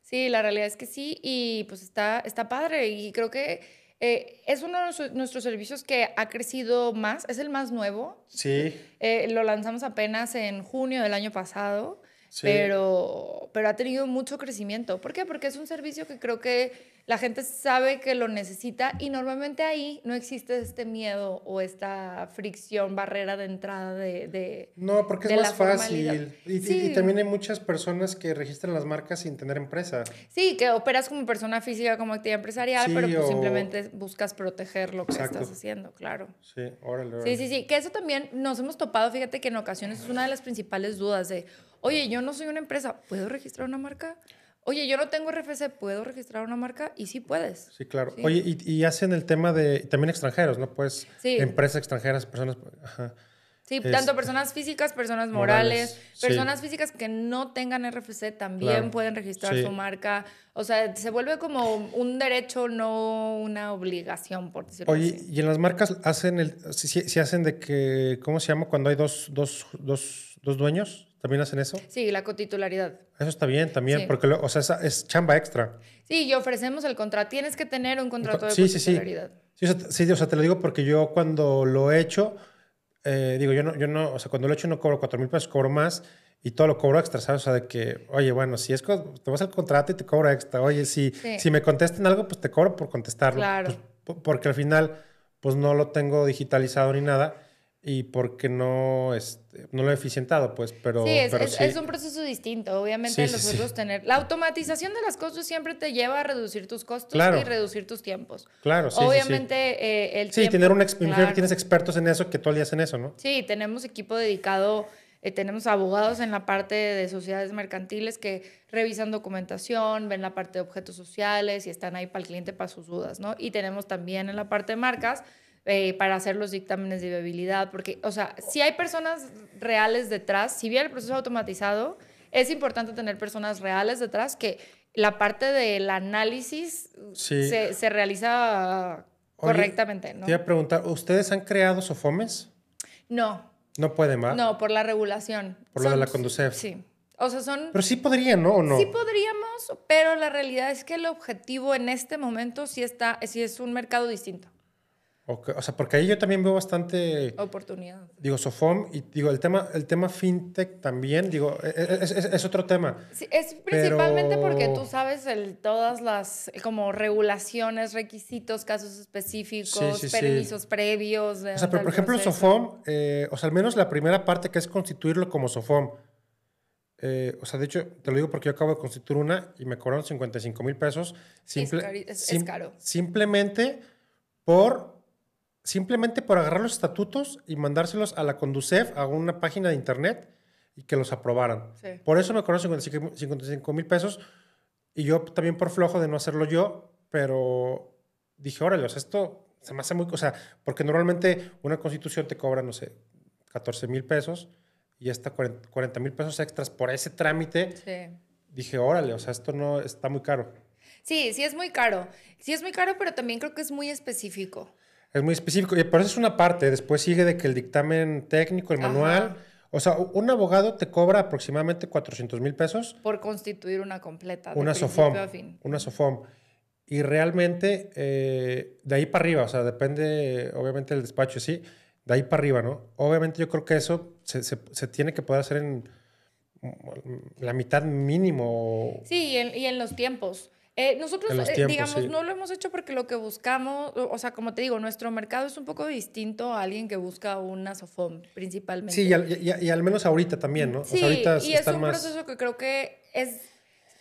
Sí, la realidad es que sí, y pues está, está padre, y creo que eh, es uno de nuestros- nuestros servicios que ha crecido más, es el más nuevo, Sí. Eh, lo lanzamos apenas en junio del año pasado. Pero, pero ha tenido mucho crecimiento. ¿Por qué? Porque es un servicio que creo que la gente sabe que lo necesita y normalmente ahí no existe este miedo o esta fricción, barrera de entrada de... de no, porque es más fácil. Y, también hay muchas personas que registran las marcas sin tener empresa. Sí, que operas como persona física, como actividad empresarial, pero pues simplemente buscas proteger lo que estás haciendo, claro. Sí, órale, Sí, sí, sí. Que eso también nos hemos topado, fíjate que en ocasiones es una de las principales dudas de, oye, yo no soy una empresa, ¿puedo registrar una marca? Oye, yo no tengo RFC, ¿puedo registrar una marca? Y sí puedes. Sí, claro. Oye, y, hacen el tema de también extranjeros, ¿no? Pues empresas extranjeras, personas... Ajá. Sí, tanto personas físicas, personas morales, personas físicas que no tengan RFC también pueden registrar su marca. O sea, se vuelve como un derecho, no una obligación, por decirlo Oye, y en las marcas hacen el, si, hacen de que, ¿cómo se llama? Cuando hay dos, dos, dos, dos dueños. ¿También hacen eso? Sí, la cotitularidad. Eso está bien también, porque o sea, es, chamba extra. Sí, y ofrecemos el contrato. Tienes que tener un contrato de sí, cotitularidad. Sí, sí. Sí, o sea, te lo digo porque yo cuando lo he hecho, eh, digo, yo no, yo no, o sea, cuando lo he hecho no cobro 4 mil pesos, cobro más y todo lo cobro extra, ¿sabes? O sea, de que, oye, bueno, si es te vas al contrato y te cobro extra. Oye, si, si me contestan algo, pues te cobro por contestarlo. Claro. Pues, porque al final, pues no lo tengo digitalizado ni nada y porque no, este, no lo he eficientado, pues, pero... Sí, es, pero es, un proceso distinto. Obviamente nosotros tener... La automatización de las cosas siempre te lleva a reducir tus costos y reducir tus tiempos. Claro, sí. Obviamente eh, el Sí, tener un... Claro. que tienes expertos en eso que todo el día hacen eso, ¿no? Sí, tenemos equipo dedicado... Eh, tenemos abogados en la parte de sociedades mercantiles que revisan documentación, ven la parte de objetos sociales y están ahí para el cliente para sus dudas, ¿no? Y tenemos también en la parte de marcas eh, para hacer los dictámenes de viabilidad, porque, o sea, si hay personas reales detrás, si bien el proceso es automatizado, es importante tener personas reales detrás que la parte del análisis se, se, realiza correctamente. ¿no? Te iba a preguntar, ¿ustedes han creado SOFOMES? No. ¿No pueden más? No, por la regulación. Por lo de la Conducef. Sí. O sea, son... Pero sí podrían, ¿no? ¿O no? Sí podríamos, pero la realidad es que el objetivo en este momento sí, está, sí es un mercado distinto. O sea, porque ahí yo también veo bastante... Oportunidad. Digo, Sofom y digo, el tema, el tema fintech también, digo, e, e, es, es, otro tema. Sí, es principalmente porque tú sabes el, todas las como regulaciones, requisitos, casos específicos, permisos previos. o sea, pero por ejemplo, Sofom, eh, o sea, al menos la primera parte que es constituirlo como Sofom. Eh, o sea, de hecho, te lo digo porque yo acabo de constituir una y me cobraron 55 mil pesos. Simple, es caro. Simplemente por simplemente por agarrar los estatutos y mandárselos a la Conducef, a una página de internet, y que los aprobaran. Por eso me cobraron 55 mil pesos, y yo también por flojo de no hacerlo yo, pero dije, órale, o sea, esto se me hace muy... O sea, porque normalmente una constitución te cobra, no sé, 14 mil pesos, y esta 40 mil pesos extras por ese trámite. Sí. Dije, órale, o sea, esto no está muy caro. Sí, sí es muy caro. Sí es muy caro, pero también creo que es muy específico. Es muy específico. Y por eso es una parte. Después sigue de que el dictamen técnico, el manual. O sea, un abogado te cobra aproximadamente 400 mil pesos. Por constituir una completa. una SOFOM. Una SOFOM. Y realmente, eh, de ahí para arriba, o sea, depende, obviamente, del despacho, sí. De ahí para arriba, ¿no? Obviamente, yo creo que eso se, se, tiene que poder hacer en la mitad mínimo. Sí, y en, y en los tiempos. Eh, nosotros, eh, digamos, no lo hemos hecho porque lo que buscamos, o sea, como te digo, nuestro mercado es un poco distinto a alguien que busca una SOFOM, principalmente. Sí, y al, menos ahorita también, ¿no? Sí, y es un proceso que creo que es,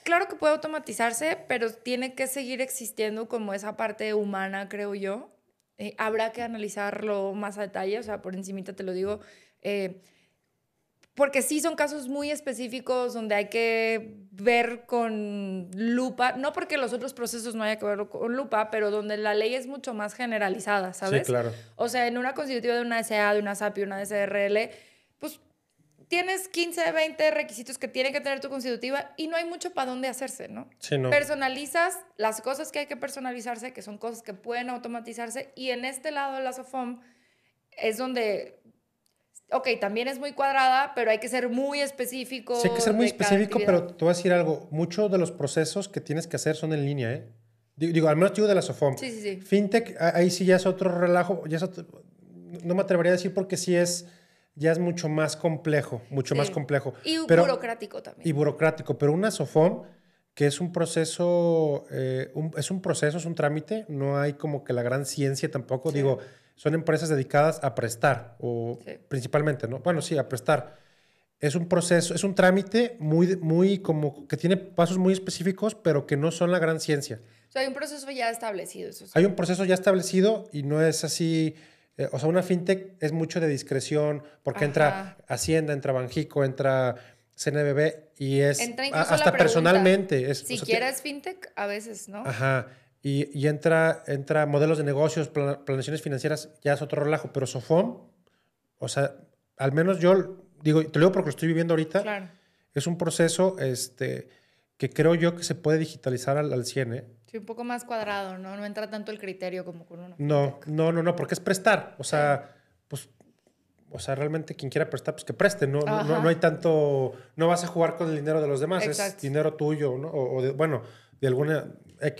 claro que puede automatizarse, pero tiene que seguir existiendo como esa parte humana, creo yo. Eh, habrá que analizarlo más a detalle, o sea, por encimita te lo digo. Eh, porque sí son casos muy específicos donde hay que ver con lupa, no porque los otros procesos no haya que ver con lupa, pero donde la ley es mucho más generalizada, ¿sabes? Sí, claro. O sea, en una constitutiva de una SA, de una SAPI, una SRL, pues tienes 15, 20 requisitos que tiene que tener tu constitutiva y no hay mucho para dónde hacerse, ¿no? Sí, no. Personalizas las cosas que hay que personalizarse, que son cosas que pueden automatizarse, y en este lado de la SOFOM es donde ok, también es muy cuadrada, pero hay que ser muy específico. Sí, hay que ser muy específico, pero te voy a decir algo. Muchos de los procesos que tienes que hacer son en línea, ¿eh? Digo, al menos digo de la SOFOM. Sí, sí, sí. Fintech, ahí sí ya es otro relajo. Ya no me atrevería a decir porque sí es, ya es mucho más complejo, mucho más Sí. complejo. Y Pero- burocrático también. y burocrático, pero una SOFOM, que es un proceso, eh, un- es un proceso, es un trámite, no hay como que la gran ciencia tampoco, Sí. digo, son empresas dedicadas a prestar, o Sí. principalmente, ¿no? Bueno, sí, a prestar. Es un proceso, es un trámite muy, muy como que tiene pasos muy específicos, pero que no son la gran ciencia. O sea, hay un proceso ya establecido. Eso sí. Hay un proceso ya establecido y no es así. eh, o sea, una fintech es mucho de discreción porque entra. Hacienda, entra Banjico, entra CNBB y es Entra hasta personalmente. Es, Si o sea, quieres fintech, a veces, ¿no? Ajá. Y, y entra, entra modelos de negocios, pla- planeaciones financieras, ya es otro relajo. Pero Sofom, o sea, al menos yo digo, te lo digo porque lo estoy viviendo ahorita, Claro. es un proceso este, que creo yo que se puede digitalizar al, al 100, ¿eh? Sí, un poco más cuadrado, ¿no? No entra tanto el criterio como con uno. No, no, no, no, porque es prestar. O sea, pues, o sea, realmente quien quiera prestar, pues que preste. No, no, no, hay tanto, no vas a jugar con el dinero de los demás, es dinero tuyo, ¿no? O, o de- bueno, de alguna,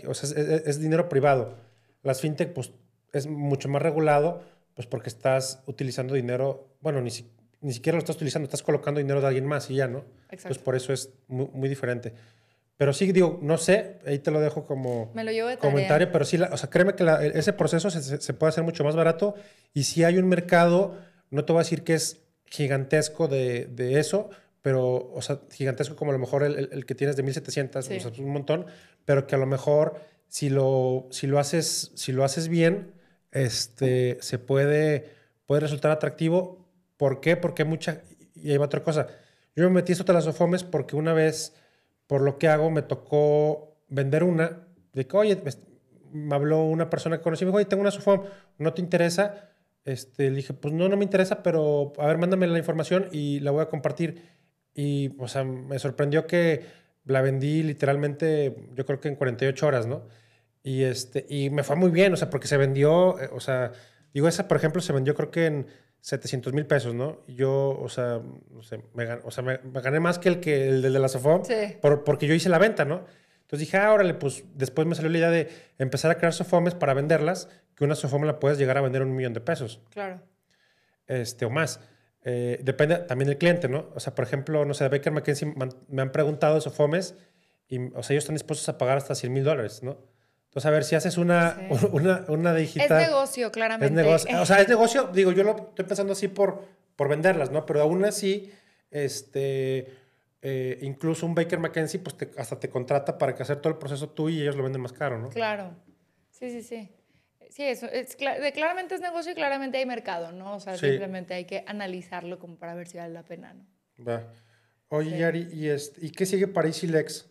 o sea, es, es- es dinero privado. Las fintech, pues, es mucho más regulado, pues porque estás utilizando dinero, bueno, ni, si- ni siquiera lo estás utilizando, estás colocando dinero de alguien más y ya, ¿no? Exacto. Pues por eso es muy, muy diferente. Pero sí, digo, no sé, ahí te lo dejo como Me lo llevo de comentario, pero sí, la- o sea, créeme que la- ese proceso se, se- se puede hacer mucho más barato y si hay un mercado, no te voy a decir que es gigantesco de, de eso, pero, o sea, gigantesco como a lo mejor el, el- el que tienes de 1700, Sí. o sea, es un montón, pero que a lo mejor si lo, si lo, haces, si lo haces bien, este, se puede, puede resultar atractivo. ¿Por qué? Porque mucha, y hay otra cosa. Yo me metí esto de las Sofomes porque una vez, por lo que hago, me tocó vender una, de que, oye, pues, me habló una persona que conocí, me dijo, oye, tengo una Sofom, ¿no te interesa? Este, le dije, pues no, no me interesa, pero a ver, mándame la información y la voy a compartir. Y, o sea, me sorprendió que la vendí literalmente, yo creo que en 48 horas, ¿no? Y, este, y me fue muy bien, o sea, porque se vendió, eh, o sea, digo, esa, por ejemplo, se vendió creo que en 700 mil pesos, ¿no? Y yo, o sea, no sé, me, o sea, me, me gané más que el, que el de la Sofom, Sí. por- porque yo hice la venta, ¿no? Entonces dije, ah, órale, pues después me salió la idea de empezar a crear sofomes para venderlas, que una sofome la puedes llegar a vender un millón de pesos Claro. este, o más. Eh, depende también del cliente, ¿no? O sea, por ejemplo, no sé, Baker McKenzie me han- preguntado de Sofomes y, o sea, ellos están dispuestos a pagar hasta 100 mil dólares, ¿no? Entonces, a ver, si haces una, Sí. una, una Es digital... negocio, claramente. Es negocio. O sea, es negocio, digo, yo lo estoy pensando así por, por venderlas, ¿no? Pero aún así, este, eh, incluso un Baker McKenzie, pues te- hasta te contrata para que hacer todo el proceso tú y ellos lo venden más caro, ¿no? Claro. Sí, sí, sí. Sí, eso es, de- claramente es negocio y claramente hay mercado, ¿no? O sea, Sí. simplemente hay que analizarlo como para ver si vale la pena, ¿no? Va. Oye, Sí. Yari, ¿y, este, ¿y qué sigue para EasyLex?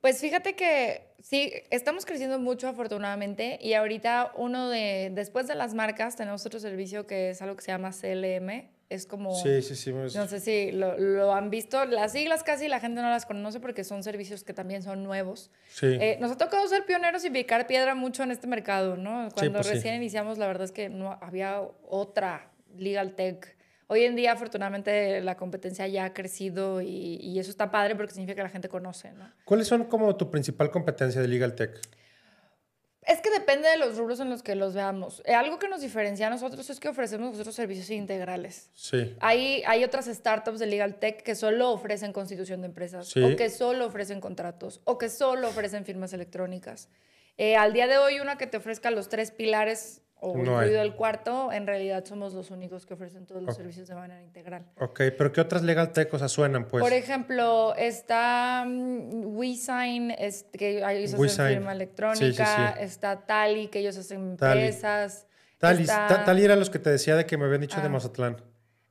Pues fíjate que sí, estamos creciendo mucho afortunadamente y ahorita uno de, después de las marcas, tenemos otro servicio que es algo que se llama CLM. Es como, Sí, sí, sí. no sé si lo, lo han visto, las siglas casi la gente no las conoce porque son servicios que también son nuevos. sí. Eh, nos ha tocado ser pioneros y picar piedra mucho en este mercado, ¿no? Cuando pues sí. recién iniciamos, la verdad es que no había otra legal tech. Hoy en día, afortunadamente, la competencia ya ha crecido y, y eso está padre porque significa que la gente conoce, ¿no? ¿Cuáles son como tu principal competencia de Legal Tech? Es que depende de los rubros en los que los veamos. Eh, algo que nos diferencia a nosotros es que ofrecemos nosotros servicios integrales. Sí. Hay, hay otras startups de Legal Tech que solo ofrecen constitución de empresas, Sí. o que solo ofrecen contratos, o que solo ofrecen firmas electrónicas. Eh, al día de hoy, una que te ofrezca los tres pilares o No hay. incluido el cuarto, en realidad somos los únicos que ofrecen todos los servicios de manera integral. Ok, pero ¿qué otras Legal Tech sea, suenan, pues? Por ejemplo, está mm, WeSign, es- que ellos hacen firma electrónica, Sí, sí, sí. está Tali, que ellos hacen Tali. empresas. Tali, está- Ta- Tali eran los que te decía de que me habían dicho de Ah. Mazatlán,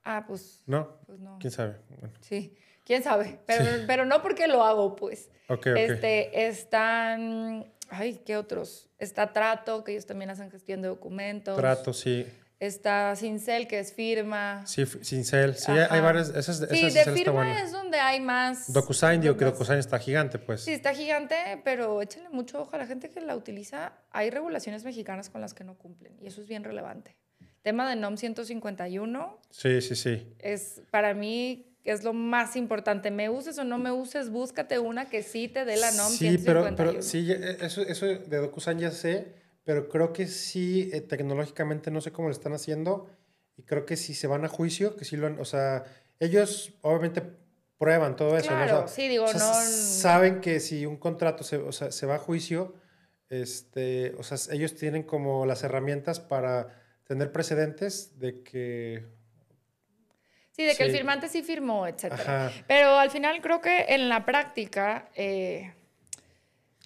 Ah, pues, ¿no? pues no. ¿Quién sabe? Bueno, Sí, quién sabe, pero, pero no porque lo hago, pues. ok, ok. Este, están, ay, ¿qué otros? Está Trato, que ellos también hacen gestión de documentos. Trato, sí. Está Cincel, que es firma. Sí, Cincel. Sí, Ajá. hay varias. Esas, Sí, de firma es donde hay más. DocuSign, digo que DocuSign está gigante, pues. Sí, está gigante, pero échenle mucho ojo a la gente que la utiliza. Hay regulaciones mexicanas con las que no cumplen y eso es bien relevante. Tema de NOM 151 Sí, sí, sí. es para mí es lo más importante. Me uses o no me uses, búscate una que sí te dé la NOM Sí, 151. pero, pero sí, eh, eso, eso de DocuSign ya sé, pero creo que sí, eh, tecnológicamente no sé cómo lo están haciendo Y creo que si se van a juicio, que sí lo han, o sea, ellos obviamente prueban todo eso. Claro, ¿no? sí, digo, o sea, no- Saben que si un contrato se, o sea, se va a juicio, este, o sea, ellos tienen como las herramientas para tener precedentes de que... Sí, de que el firmante sí firmó, etcétera. Ajá. Pero al final creo que en la práctica, eh,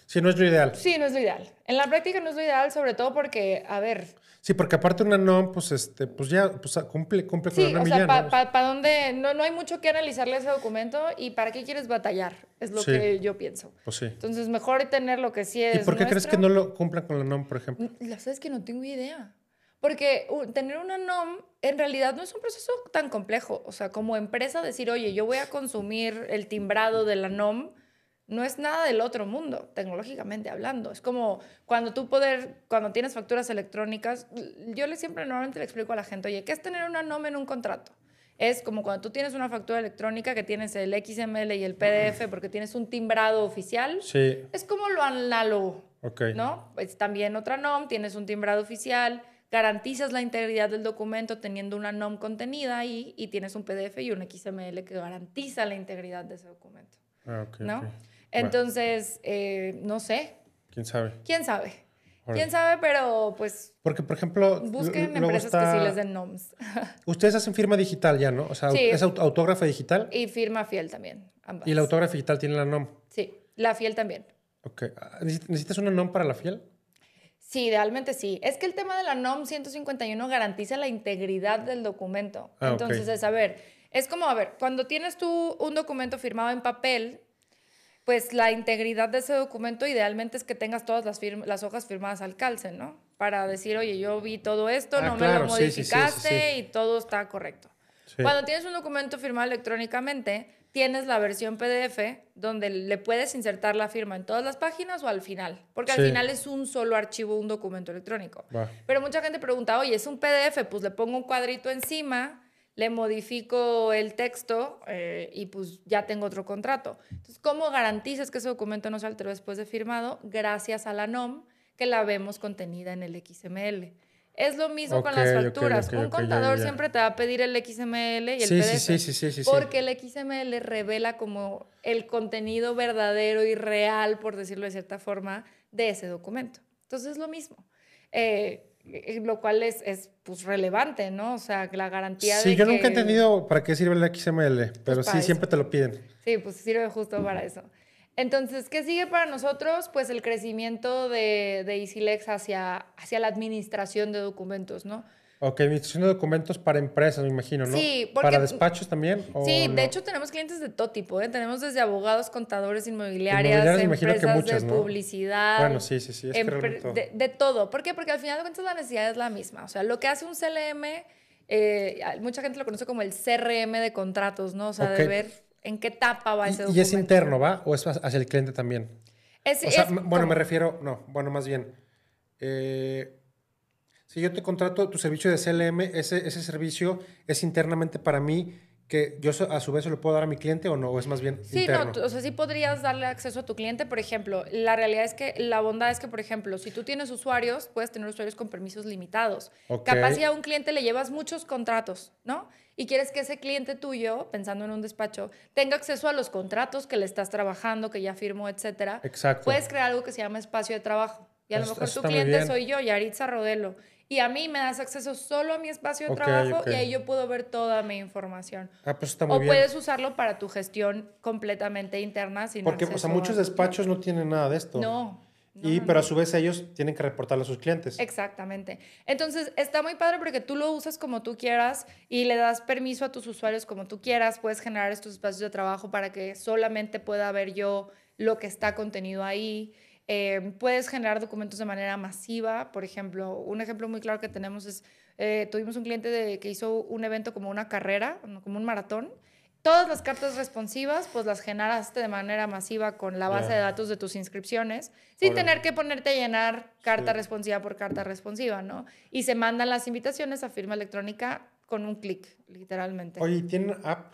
Sí, no es lo ideal. sí, no es lo ideal. En la práctica no es lo ideal, sobre todo porque, a ver, Sí, porque aparte una NOM, pues, este, pues ya pues, cumple, cumple con sí, una o sea, para ¿no? dónde, no, no hay mucho que analizarle a ese documento y para qué quieres batallar, es lo Sí. que yo pienso. Pues sí. Entonces, mejor tener lo que sí es ¿Y por qué crees que no lo cumplan con la NOM, por ejemplo? La verdad es que no tengo idea. Porque tener una NOM en realidad no es un proceso tan complejo. O sea, como empresa decir, oye, yo voy a consumir el timbrado de la NOM, no es nada del otro mundo, tecnológicamente hablando. Es como cuando tú poder, cuando tienes facturas electrónicas, yo le siempre normalmente le explico a la gente, oye, ¿qué es tener una NOM en un contrato? Es como cuando tú tienes una factura electrónica que tienes el XML y el PDF porque tienes un timbrado oficial. Sí, Es como lo análogo. ok. ¿no? Pues también otra NOM, tienes un timbrado oficial, garantizas la integridad del documento teniendo una NOM contenida ahí y tienes un PDF y un XML que garantiza la integridad de ese documento, Ah, ok, ¿no? Entonces, eh, no sé, ¿Quién sabe? quién sabe. ¿Quién sabe? Pero pues Porque, por ejemplo, busquen empresas está- que sí les den NOMs. Ustedes hacen firma digital ya, ¿no? O sea, Sí. es aut- autógrafa digital y firma fiel también, ambas. y la autógrafa digital tiene la NOM. Sí, la fiel también. Ok. Ah, ¿Necesitas necesitas una NOM para la fiel? Sí, idealmente sí. Es que el tema de la NOM 151 garantiza la integridad del documento. Ah. Entonces, es a ver, es como, a ver, cuando tienes tú un documento firmado en papel, pues la integridad de ese documento idealmente es que tengas todas las, hojas firmadas al calce, ¿no? Para decir, oye, yo vi todo esto, Ah, no me lo sí, sí, sí, sí, modificaste y todo está correcto. Cuando tienes un documento firmado electrónicamente, tienes la versión PDF donde le puedes insertar la firma en todas las páginas o al final, porque Sí. al final es un solo archivo, un documento electrónico. Va. Pero mucha gente pregunta, oye, es un PDF, pues le pongo un cuadrito encima, le modifico el texto eh, y pues ya tengo otro contrato. Entonces, ¿cómo garantizas que ese documento no se alteró después de firmado? Gracias a la NOM, que la vemos contenida en el XML. Es lo mismo con las facturas. ok, un ok, ya, contador ya. siempre te va a pedir el XML y el Sí, sí, PDF. sí, sí, sí, sí, sí. Porque el XML revela como el contenido verdadero y real, por decirlo de cierta forma, de ese documento. Entonces es lo mismo. Eh, lo cual es, es pues, relevante, ¿no? O sea, la garantía Sí, de yo que- nunca he entendido para qué sirve el XML, pero para sí, eso. siempre te lo piden. Sí, pues sirve justo para eso. Entonces, ¿qué sigue para nosotros? Pues el crecimiento de, de EasyLex hacia, hacia la administración de documentos, ¿no? Ok, administración de documentos para empresas, me imagino, ¿no? Sí, porque- ¿Para despachos también? o Sí, no? de hecho tenemos clientes de todo tipo, ¿eh? Tenemos desde abogados, contadores, inmobiliarias, Inmobiliarias, imagino que empresas muchas, de ¿no? publicidad. Bueno, sí, sí, sí, es que todo. de, de todo. ¿Por qué? Porque al final de cuentas la necesidad es la misma. O sea, lo que hace un CLM, eh, mucha gente lo conoce como el CRM de contratos, ¿no? O sea, Ok. de ver en qué etapa va ese Y, y documento. es interno, ¿va? ¿O es hacia el cliente también? Es- O sea, es m- bueno, me refiero, no, bueno, más bien. eh, si yo te contrato tu servicio de CLM, ese, ese servicio es internamente para mí, que yo a su vez se lo puedo dar a mi cliente o no, o es más bien Sí, interno. no, tú- o sea, sí podrías darle acceso a tu cliente, por ejemplo. La realidad es que la bondad es que, por ejemplo, si tú tienes usuarios, puedes tener usuarios con permisos limitados. Ok. Capaz si a un cliente le llevas muchos contratos, ¿no? Y quieres que ese cliente tuyo, pensando en un despacho, tenga acceso a los contratos que le estás trabajando, que ya firmó, etcétera. Exacto. Puedes crear algo que se llama espacio de trabajo. Y a lo Eso- mejor eso tu cliente soy yo, Yaritza Rodelo. Y a mí me das acceso solo a mi espacio de trabajo y ahí yo puedo ver toda mi información. Ah, pues está muy O bien. puedes usarlo para tu gestión completamente interna sin Porque o sea, acceso muchos a- despachos no tienen nada de esto. No. no, y, no, pero a su vez ellos tienen que reportarle a sus clientes. Exactamente. Entonces, está muy padre porque tú lo usas como tú quieras y le das permiso a tus usuarios como tú quieras. Puedes generar estos espacios de trabajo para que solamente pueda ver yo lo que está contenido ahí. Eh, puedes generar documentos de manera masiva. Por ejemplo, un ejemplo muy claro que tenemos es, eh, tuvimos un cliente de- que hizo un evento como una carrera, como un maratón. Todas las cartas responsivas, pues las generaste de manera masiva con la base Ya. de datos de tus inscripciones, sin Órale. tener que ponerte a llenar carta Sí. responsiva por carta responsiva, ¿no? Y se mandan las invitaciones a firma electrónica con un clic, literalmente. Oye, ¿y tienen app?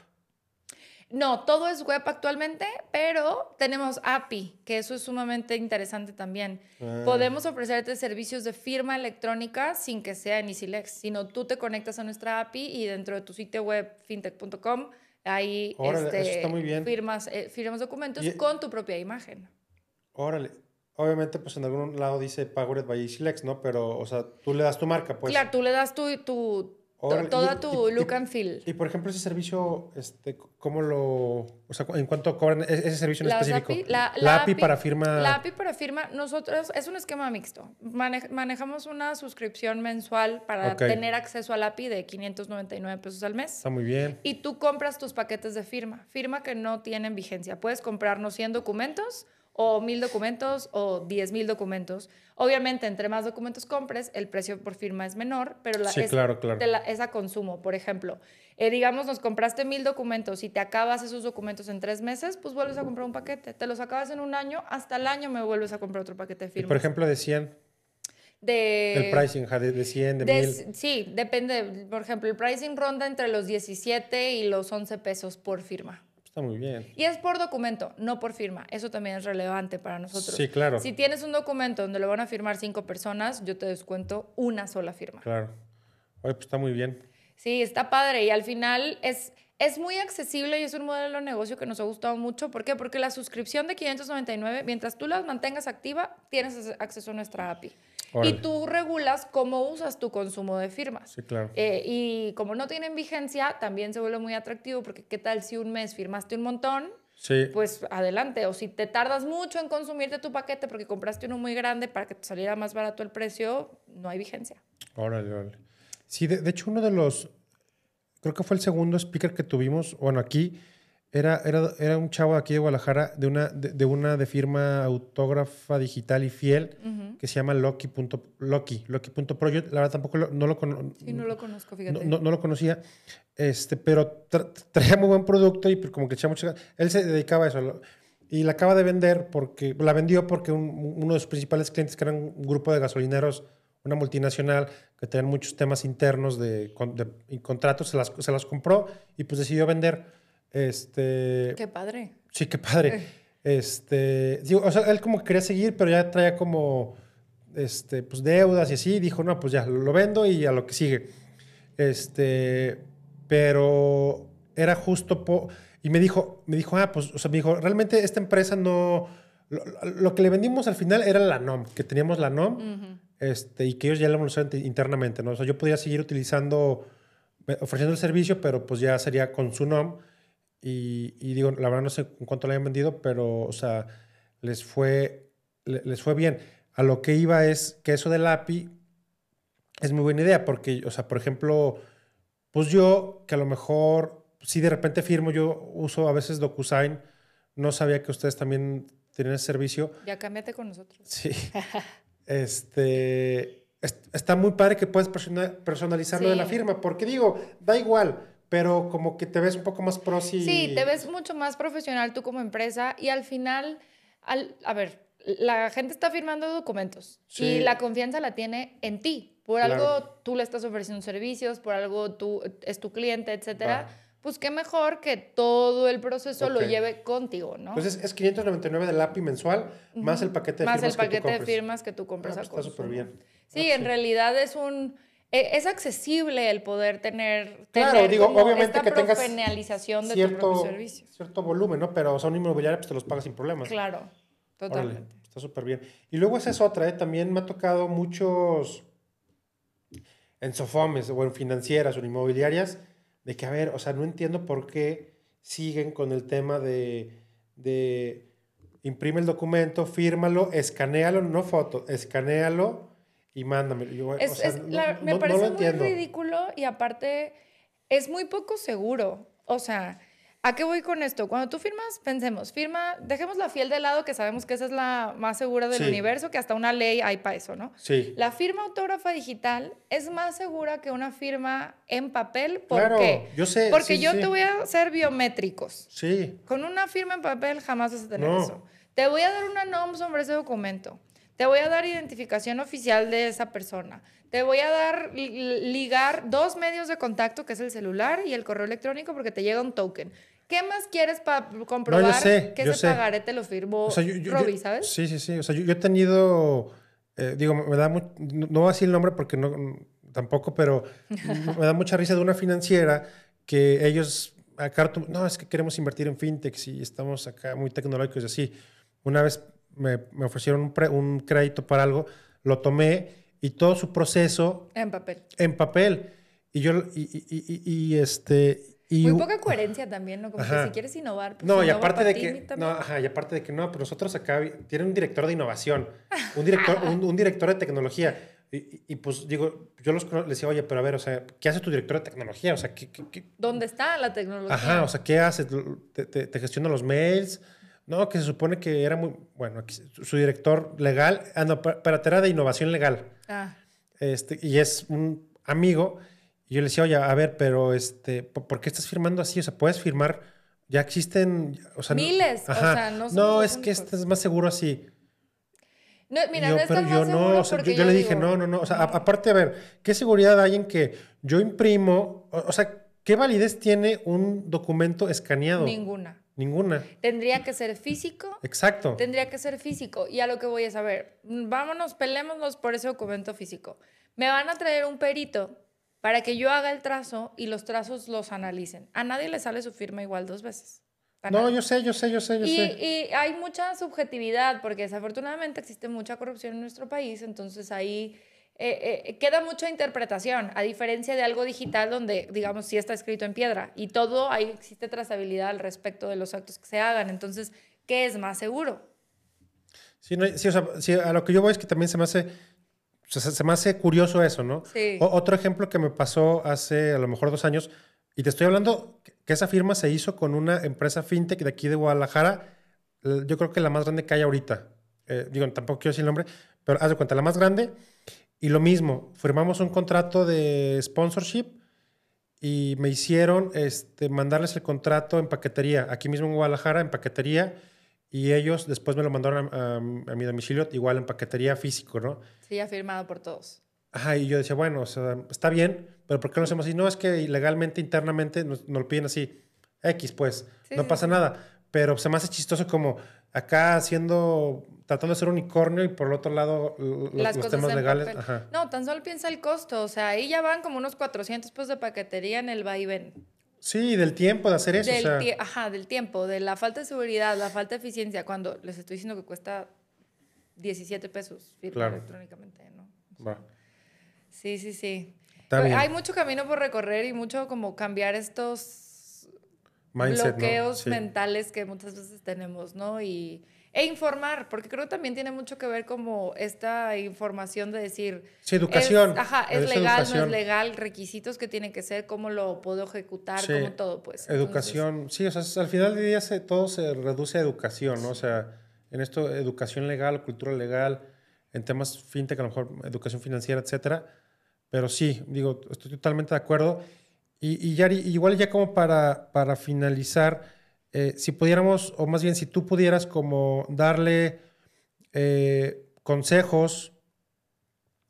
No, todo es web actualmente, pero tenemos API, que eso es sumamente interesante también. Ah. Podemos ofrecerte servicios de firma electrónica sin que sea en EasyLex, sino tú te conectas a nuestra API y dentro de tu sitio web fintech.com ahí Órale, este, está muy bien. firmas, eh, firmas documentos Y- con tu propia imagen. Órale. Obviamente, pues en algún lado dice Powered by EasyLex, ¿no? Pero, o sea, tú le das tu marca, pues. claro, tú le das tu, tu, Órale, toda y- tu y- look and feel. Y por ejemplo, ese servicio, este, ¿cómo lo. O sea, ¿en cuánto cobran e- ese servicio en específico? API, la, la API para firma. La API para firma, nosotros es un esquema mixto. Mane- manejamos una suscripción mensual para tener acceso al API de 599 pesos al mes. Está muy bien. Y tú compras tus paquetes de firma. Firma que no tienen vigencia. Puedes comprarnos 100 documentos o 1000 documentos o 10,000 documentos. Obviamente, entre más documentos compres, el precio por firma es menor, pero la, Sí, es, claro, claro. te la- es a consumo. Por ejemplo, eh, digamos, nos compraste 1000 documentos y te acabas esos documentos en tres meses, pues vuelves a comprar un paquete. Te los acabas en un año, hasta el año me vuelves a comprar otro paquete de Y firma. por ejemplo, de 100, de, el pricing, de, de 100, de, de- 1000. sí, depende. Por ejemplo, el pricing ronda entre los 17 y los 11 pesos por firma. Está muy bien. Y es por documento, no por firma. Eso también es relevante para nosotros. Sí, claro. Si tienes un documento donde lo van a firmar cinco personas, yo te descuento una sola firma. Claro. Oye, pues está muy bien. Sí, está padre y al final es, es muy accesible y es un modelo de negocio que nos ha gustado mucho. ¿Por qué? Porque la suscripción de 599, mientras tú la mantengas activa, tienes acceso a nuestra API. Órale. Y tú regulas cómo usas tu consumo de firmas. Sí, claro. Eh, y como no tienen vigencia, también se vuelve muy atractivo porque qué tal si un mes firmaste un montón, Sí. pues adelante. O si te tardas mucho en consumirte tu paquete porque compraste uno muy grande para que te saliera más barato el precio, no hay vigencia. Órale, órale. Sí, de, de hecho, uno de los. Creo que fue el segundo speaker que tuvimos, bueno, aquí. Era, era, era un chavo aquí de Guadalajara, de una de, de una de firma autógrafa digital y fiel, que se llama Loki. Loki, Loki.pro. Yo, la verdad, tampoco lo- no, lo cono- Sí, no lo conozco, fíjate. no, no- no lo conocía, este, pero tra- traía muy buen producto y pues, como que echaba mucho. Él se dedicaba a eso. lo- y la acaba de vender porque. La vendió porque un- uno de sus principales clientes, que era un grupo de gasolineros, una multinacional, que tenían muchos temas internos de, de- y contratos, se las, se las compró y pues decidió vender. Este. Qué padre. Sí, qué padre. Este, digo, o sea, él como que quería seguir, pero ya traía como este, pues deudas y así. Dijo, no, pues ya, lo vendo y a lo que sigue. Este, pero era justo po- y me dijo, me dijo, ah, pues, o sea, me dijo, realmente esta empresa no, lo, lo que le vendimos al final era la NOM, que teníamos la NOM, este, y que ellos ya la usaban internamente, ¿no? O sea, yo podía seguir utilizando, eh, ofreciendo el servicio, pero pues ya sería con su NOM. Y, y digo, la verdad no sé cuánto le habían vendido, pero, o sea, les fue, le- les fue bien. A lo que iba es que eso del API es muy buena idea, porque, o sea, por ejemplo, pues yo, que a lo mejor, si de repente firmo, yo uso a veces DocuSign, no sabía que ustedes también tienen ese servicio. Ya cámbiate con nosotros. Sí. este. est- Está muy padre que puedes persona- personalizarlo de la Sí. firma, porque digo, da igual, pero como que te ves un poco más pro si. Sí, te ves mucho más profesional tú como empresa y al final, al, a ver, la gente está firmando documentos Sí. y la confianza la tiene en ti. Por Claro. algo tú le estás ofreciendo servicios, por algo tú es tu cliente, etcétera. Va. Pues qué mejor que todo el proceso lo lleve contigo, ¿no? Entonces es 599 del API mensual, más el paquete de más firmas el que tú paquete de firmas que tú compras Ah, a pues está consumo. súper bien. Sí, Ah, en sí. realidad es un e- es accesible el poder tener, Claro, tener digo, obviamente esta que tengas de tu Cierto, propio servicio. cierto volumen, ¿no? Pero o sea, un inmobiliario pues te los pagas sin problemas. Claro, Órale, totalmente. está súper bien. Y luego esa es otra, ¿eh? También me ha tocado muchos en Sofomes o en financieras o en inmobiliarias, de que, a ver, o sea, no entiendo por qué siguen con el tema de, de imprime el documento, fírmalo, escanéalo, no foto, escanéalo y mándamelo. Yo, o Es- sea, es- no- la- me no- no parece lo muy entiendo. ridículo y aparte es muy poco seguro. O sea, ¿a qué voy con esto? Cuando tú firmas, pensemos, firma, dejemos la fiel de lado, que sabemos que esa es la más segura del Sí. universo, que hasta una ley hay para eso, ¿no? Sí. La firma autógrafa digital es más segura que una firma en papel. ¿Por Claro, qué? yo sé, Porque sí, yo sí. te voy a hacer biométricos. Sí. Con una firma en papel jamás vas a tener No. eso. Te voy a dar una NOM sobre ese documento. Te voy a dar identificación oficial de esa persona. Te voy a dar li- ligar dos medios de contacto, que es el celular y el correo electrónico, porque te llega un token. ¿Qué más quieres para comprobar No, yo sé, que yo ese sé. pagaré te lo firmó O sea, yo- yo- Robbie, ¿sabes? Sí, sí, sí. O sea, yo, he tenido, eh, digo, me da, mu- no no voy a decir el nombre porque no, tampoco, pero me da mucha risa de una financiera que ellos, acá, no, es que queremos invertir en fintech y estamos acá muy tecnológicos y así. Una vez me, me ofrecieron un, pre- un crédito para algo, lo tomé y todo su proceso En papel. en papel. Y yo, y- y- y- y, este... Y, Muy poca coherencia también, ¿no? Como Ajá. que si quieres innovar, pues no, y aparte para de que, no, ajá, y aparte de que no, pero nosotros acá vi- tiene un director de innovación, un director, un, un director de tecnología. Y, y- pues digo, yo los les decía, oye, pero a ver, o sea, ¿qué hace tu director de tecnología? O sea, ¿qué, qué- qué- ¿Dónde está la tecnología? Ajá, o sea, ¿qué hace? ¿Te, te- te gestiona los mails? No, que se supone que era muy, bueno, su director legal, ah, no, pa- para era de innovación legal. Ah, Este, y es un amigo. Y yo le decía, oye, a ver, pero este, ¿por qué estás firmando así? O sea, puedes firmar, ya existen, o sea, no- Miles, o sea, no No, es que este es más seguro así. no, mira, yo, no pero yo no, seguro o sea, yo, le dije, no, no, no. O sea, a- aparte, a ver, ¿qué seguridad hay en que yo imprimo? O, o sea, ¿qué validez tiene un documento escaneado? Ninguna. Ninguna. Tendría que ser físico. Exacto. Tendría que ser físico. Y a lo que voy es a ver, vámonos, peleémonos por ese documento físico. Me van a traer un perito para que yo haga el trazo y los trazos los analicen. A nadie le sale su firma igual dos veces. No, yo sé, yo sé, yo sé, yo y, sé. y hay mucha subjetividad porque desafortunadamente existe mucha corrupción en nuestro país, entonces ahí eh, eh, queda mucha interpretación, a diferencia de algo digital donde, digamos, sí está escrito en piedra y todo, ahí existe trazabilidad al respecto de los actos que se hagan. Entonces, ¿qué es más seguro? Sí, no, sí, o sea, sí, a lo que yo voy es que también se me hace, o sea, se, me hace curioso eso, ¿no? Sí. O- otro ejemplo que me pasó hace a lo mejor dos años, y te estoy hablando que- esa firma se hizo con una empresa fintech de aquí de Guadalajara, yo creo que la más grande que hay ahorita. Eh, digo, tampoco quiero decir el nombre, pero haz de cuenta, la más grande. Y lo mismo, firmamos un contrato de sponsorship y me hicieron este, mandarles el contrato en paquetería, aquí mismo en Guadalajara, en paquetería, y ellos después me lo mandaron a, a- a mi domicilio, igual en paquetería físico, ¿no? Sí, ya firmado por todos. Ajá, y yo decía, bueno, o sea, está bien, pero ¿por qué lo hacemos así? No, es que legalmente, internamente, nos, nos lo piden así. X, pues, Sí, no sí, pasa sí. nada. Pero se me hace chistoso como acá haciendo, tratando de ser unicornio y por el otro lado los, Las los temas legales. Ajá. No, tan solo piensa el costo. O sea, ahí ya van como unos 400 pesos de paquetería en el vaivén. Sí, del tiempo de hacer eso. o Del, sea, tie- ajá, del tiempo, de la falta de seguridad, la falta de eficiencia, cuando les estoy diciendo que cuesta 17 pesos firmar Claro. electrónicamente, ¿no? va. Sí, sí, sí. Hay mucho camino por recorrer y mucho como cambiar estos Mindset, ¿no? bloqueos Sí. mentales que muchas veces tenemos, ¿no? Y, e informar, porque creo que también tiene mucho que ver como esta información de decir... Sí, educación. Es, ajá, es legal, no educación. es legal, requisitos que tienen que ser, cómo lo puedo ejecutar, Sí. cómo todo, pues. Entonces, Educación, sí, o sea, al final del día se, todo se reduce a educación, ¿no? O sea, en esto, educación legal, cultura legal, en temas fintech, a lo mejor educación financiera, etcétera. Pero sí, digo, estoy totalmente de acuerdo. Y, y Yari, igual ya como para, para finalizar, eh, si pudiéramos, o más bien si tú pudieras como darle eh, consejos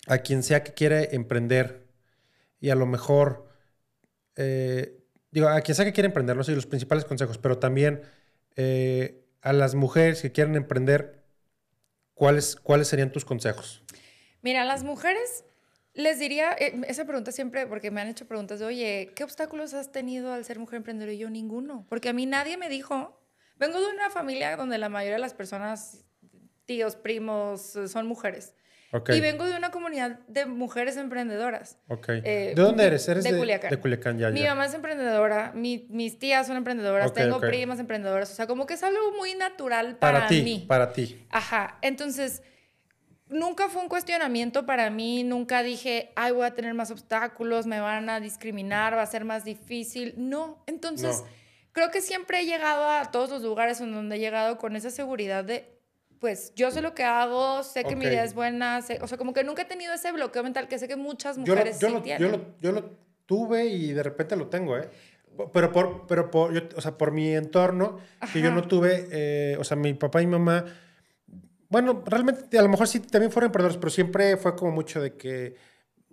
a quien sea que quiere emprender y a lo mejor, eh, digo, a quien sea que quiere emprender, no sé los principales consejos, pero también a las mujeres que quieren emprender, ¿cuáles, ¿cuáles serían tus consejos? Mira, las mujeres les diría, eh, esa pregunta siempre, porque me han hecho preguntas de, oye, ¿qué obstáculos has tenido al ser mujer emprendedora? Y yo, ninguno, porque a mí nadie me dijo, vengo de una familia donde la mayoría de las personas, tíos, primos, eh, son mujeres. Y vengo de una comunidad de mujeres emprendedoras. eh, ¿De dónde eres? ¿Eres de de, Culiacán. De Culiacán, ya, Mi mamá es emprendedora, mi- mis tías son emprendedoras, tengo primas emprendedoras, o sea, como que es algo muy natural para, Para, ti, mí. para ti. Ajá, entonces nunca fue un cuestionamiento para mí, nunca dije, ay, voy a tener más obstáculos, me van a discriminar, va a ser más difícil. No, entonces No. creo que siempre he llegado a todos los lugares en donde he llegado con esa seguridad de, pues yo sé lo que hago, sé que mi idea es buena, sé- o sea, como que nunca he tenido ese bloqueo mental que sé que muchas Yo lo, mujeres yo, sí lo, tienen. yo, lo, yo lo tuve y de repente lo tengo, ¿eh? Pero por, pero por, yo- o sea, por mi entorno, que yo no tuve, eh, o sea, mi papá y mamá, bueno, realmente a lo mejor sí también fueron emprendedores, pero siempre fue como mucho de que...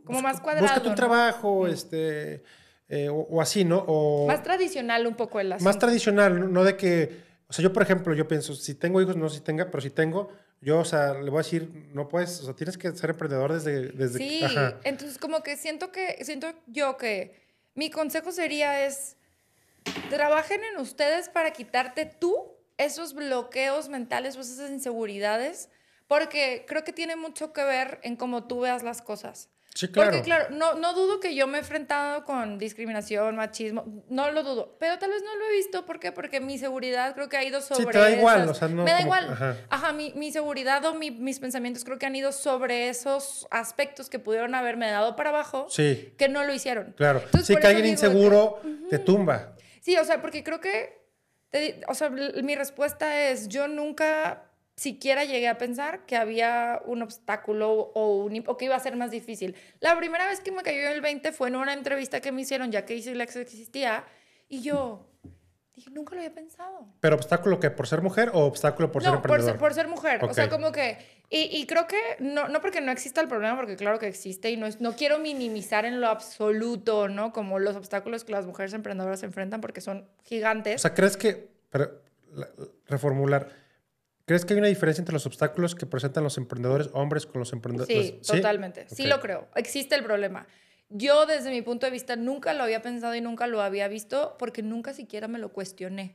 Como más busca- cuadrado, Búscate un ¿no? trabajo, este... eh, o, así, ¿no? O, más tradicional un poco el asunto. Más tradicional, no de que, o sea, yo por ejemplo, yo pienso, si tengo hijos, no si tenga, pero si tengo, yo, o sea, le voy a decir, no puedes, o sea, tienes que ser emprendedor desde... desde sí, entonces como que siento que, siento yo que mi consejo sería es, trabajen en ustedes para quitarte tú esos bloqueos mentales o esas inseguridades, porque creo que tiene mucho que ver en cómo tú veas las cosas. Sí, claro. Porque, claro, no, no dudo que yo me he enfrentado con discriminación, machismo, no lo dudo, pero tal vez no lo he visto. ¿Por qué? Porque mi seguridad creo que ha ido sobre. Sí, te da igual, o sea, no. Me da igual. Ajá, mi, mi, seguridad o mi, mis pensamientos creo que han ido sobre esos aspectos que pudieron haberme dado para abajo. Sí. Que no lo hicieron. Claro. sí, que alguien inseguro te tumba. Sí, o sea, porque creo que. O sea, mi respuesta es: yo nunca siquiera llegué a pensar que había un obstáculo o, un, o que iba a ser más difícil. La primera vez que me cayó el 20 fue en una entrevista que me hicieron, ya que EasyLex existía, y yo dije, nunca lo había pensado. ¿Pero obstáculo que por ser mujer o obstáculo por ser emprendedor? No, por, por ser mujer. O sea, como que... Y, y, creo que no, no porque no exista el problema, porque claro que existe y no, es, no quiero minimizar en lo absoluto, ¿no? Como los obstáculos que las mujeres emprendedoras se enfrentan porque son gigantes. O sea, ¿crees que... Reformular ¿Crees que hay una diferencia entre los obstáculos que presentan los emprendedores hombres con los emprendedores? Sí, totalmente. Sí lo creo. Existe el problema. Yo desde mi punto de vista nunca lo había pensado y nunca lo había visto porque nunca siquiera me lo cuestioné.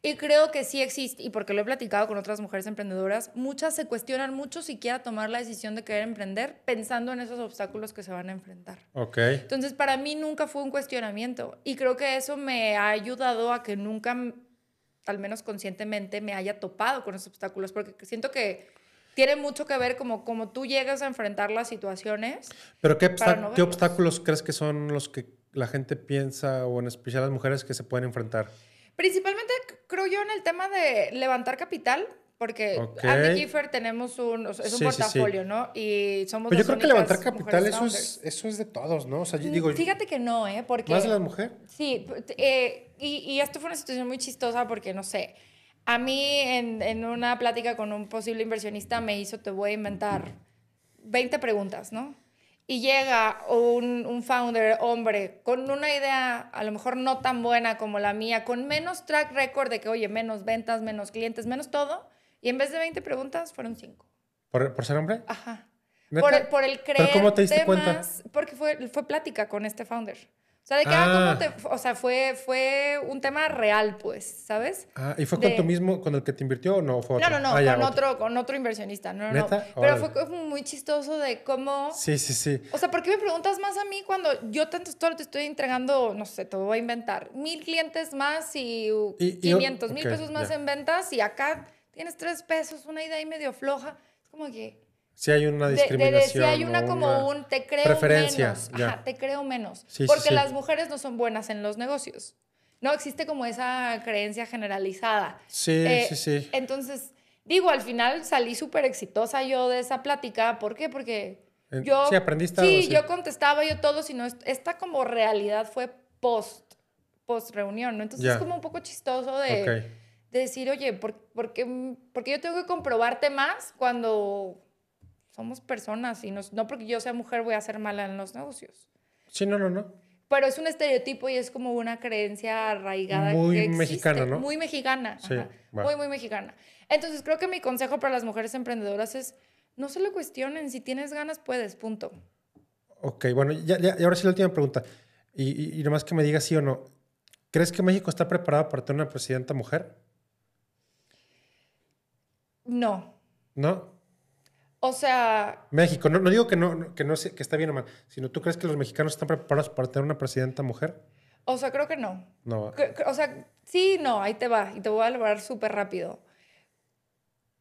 Y creo que sí existe, y porque lo he platicado con otras mujeres emprendedoras, muchas se cuestionan mucho siquiera tomar la decisión de querer emprender pensando en esos obstáculos que se van a enfrentar. Ok. Entonces, para mí nunca fue un cuestionamiento. Y creo que eso me ha ayudado a que nunca al menos conscientemente, me haya topado con esos obstáculos, porque siento que tiene mucho que ver como, como tú llegas a enfrentar las situaciones. Pero ¿qué, ¿qué obstáculos crees que son los que la gente piensa, o en especial las mujeres, que se pueden enfrentar? Principalmente creo yo en el tema de levantar capital, porque okay. Andy Giffer tenemos un, es un portafolio, ¿no? Y somos Pero yo creo que levantar capital, eso es, eso es de todos, ¿no? O sea, yo digo... Fíjate que no, ¿eh? Porque, ¿Más de la mujer? Sí, eh, y, y, esto fue una situación muy chistosa porque, no sé, a mí en, en una plática con un posible inversionista me hizo, te voy a inventar 20 preguntas, ¿no? Y llega un, un, founder, hombre, con una idea a lo mejor no tan buena como la mía, con menos track record de que, oye, menos ventas, menos clientes, menos todo, y en vez de 20 preguntas, fueron 5. ¿Por, ¿Por, ser hombre? Ajá. Por el, por el creer ¿Pero cómo te diste cuenta? Porque fue, fue plática con este founder. O sea, de que, ah. ¿cómo te, o sea, fue, fue un tema real, pues, ¿sabes? Ah, ¿y fue con tu mismo, con el que te invirtió o no? Fue otro? No, no, no, ah, con, otro, con otro inversionista. No, no, no. Pero fue muy chistoso de cómo... Sí, sí, sí. O sea, ¿por qué me preguntas más a mí cuando yo tanto todo te estoy entregando, no sé, te voy a inventar, mil clientes más y, y 500 mil pesos más en ventas y acá tienes tres pesos, una idea ahí medio floja. Es como que... Si hay una discriminación. Si hay una como un te creo menos. Ajá, te creo menos. porque las mujeres no son buenas en los negocios. No existe como esa creencia generalizada. Sí, eh, sí, sí. Entonces, digo, al final salí súper exitosa yo de esa plática. ¿Por qué? Porque yo... Sí, aprendiste Sí, yo contestaba yo todo, sino esta como realidad fue post, post reunión, ¿no? Entonces es como un poco chistoso de de decir, oye, ¿por, por, qué, porque yo tengo que comprobarte más cuando somos personas y no, no porque yo sea mujer voy a ser mala en los negocios? Sí, no, no, no. Pero es un estereotipo y es como una creencia arraigada. Muy mexicana, ¿no? Muy mexicana. Sí, Muy, muy mexicana. Entonces creo que mi consejo para las mujeres emprendedoras es, no se lo cuestionen, si tienes ganas puedes, punto. Ok, bueno, ya, ya, y ahora sí la última pregunta. Y, y, y nomás que me digas sí o no. ¿Crees que México está preparado para tener una presidenta mujer? No. ¿No? O sea... México, no, no digo que no, que no que está bien o mal, sino tú crees que los mexicanos están preparados para tener una presidenta mujer? O sea, creo que no. No. O sea, sí, no, ahí te va, y te voy a hablar súper rápido.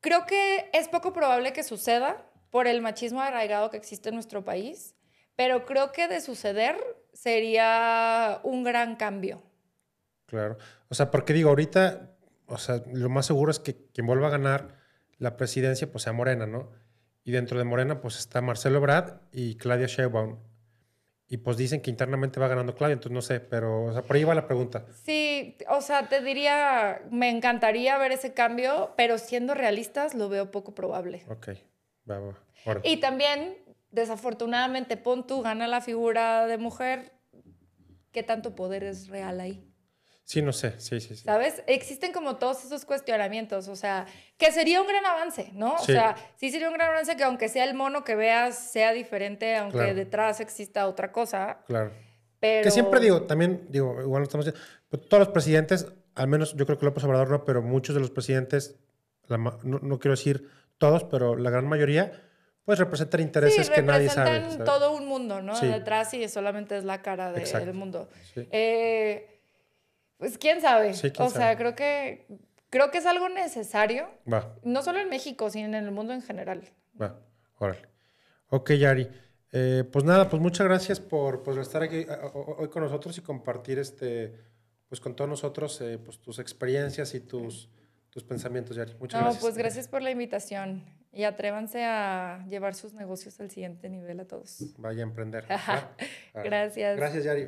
Creo que es poco probable que suceda por el machismo arraigado que existe en nuestro país, pero creo que de suceder sería un gran cambio. Claro. O sea, porque digo, ahorita, o sea, lo más seguro es que quien vuelva a ganar la presidencia pues sea Morena, ¿no? Y dentro de Morena pues está Marcelo Brad y Claudia Sheinbaum. Y pues dicen que internamente va ganando Claudia, entonces no sé, pero o sea, por ahí va la pregunta. Sí, o sea, te diría, me encantaría ver ese cambio, pero siendo realistas lo veo poco probable. Ok, va, va. Y también, desafortunadamente, pon tú, gana la figura de mujer ¿qué tanto poder es real ahí? Sí, no sé, sí, sí, sí. ¿Sabes? Existen como todos esos cuestionamientos, o sea, que sería un gran avance, ¿no? O sea, sí sería un gran avance que aunque sea el mono que veas sea diferente, aunque detrás exista otra cosa. Claro. Pero... Que siempre digo, también, digo, igual no estamos diciendo, todos los presidentes, al menos yo creo que López Obrador no, pero muchos de los presidentes, no, quiero decir todos, pero la gran mayoría, pues representan intereses que nadie sabe. Representan todo un mundo, ¿no? Detrás y solamente es la cara del mundo. Eh, pues quién sabe. o sea, creo que creo que es algo necesario. Va. No solo en México, sino en el mundo en general. Va, órale. Ok, Yari. Eh, pues nada, pues muchas gracias por pues, estar aquí hoy con nosotros y compartir este, pues con todos nosotros eh, pues, tus experiencias y tus, tus pensamientos, Yari. Muchas no, gracias. pues gracias por la invitación y atrévanse a llevar sus negocios al siguiente nivel a todos. Vaya a emprender. gracias. Gracias, Yari.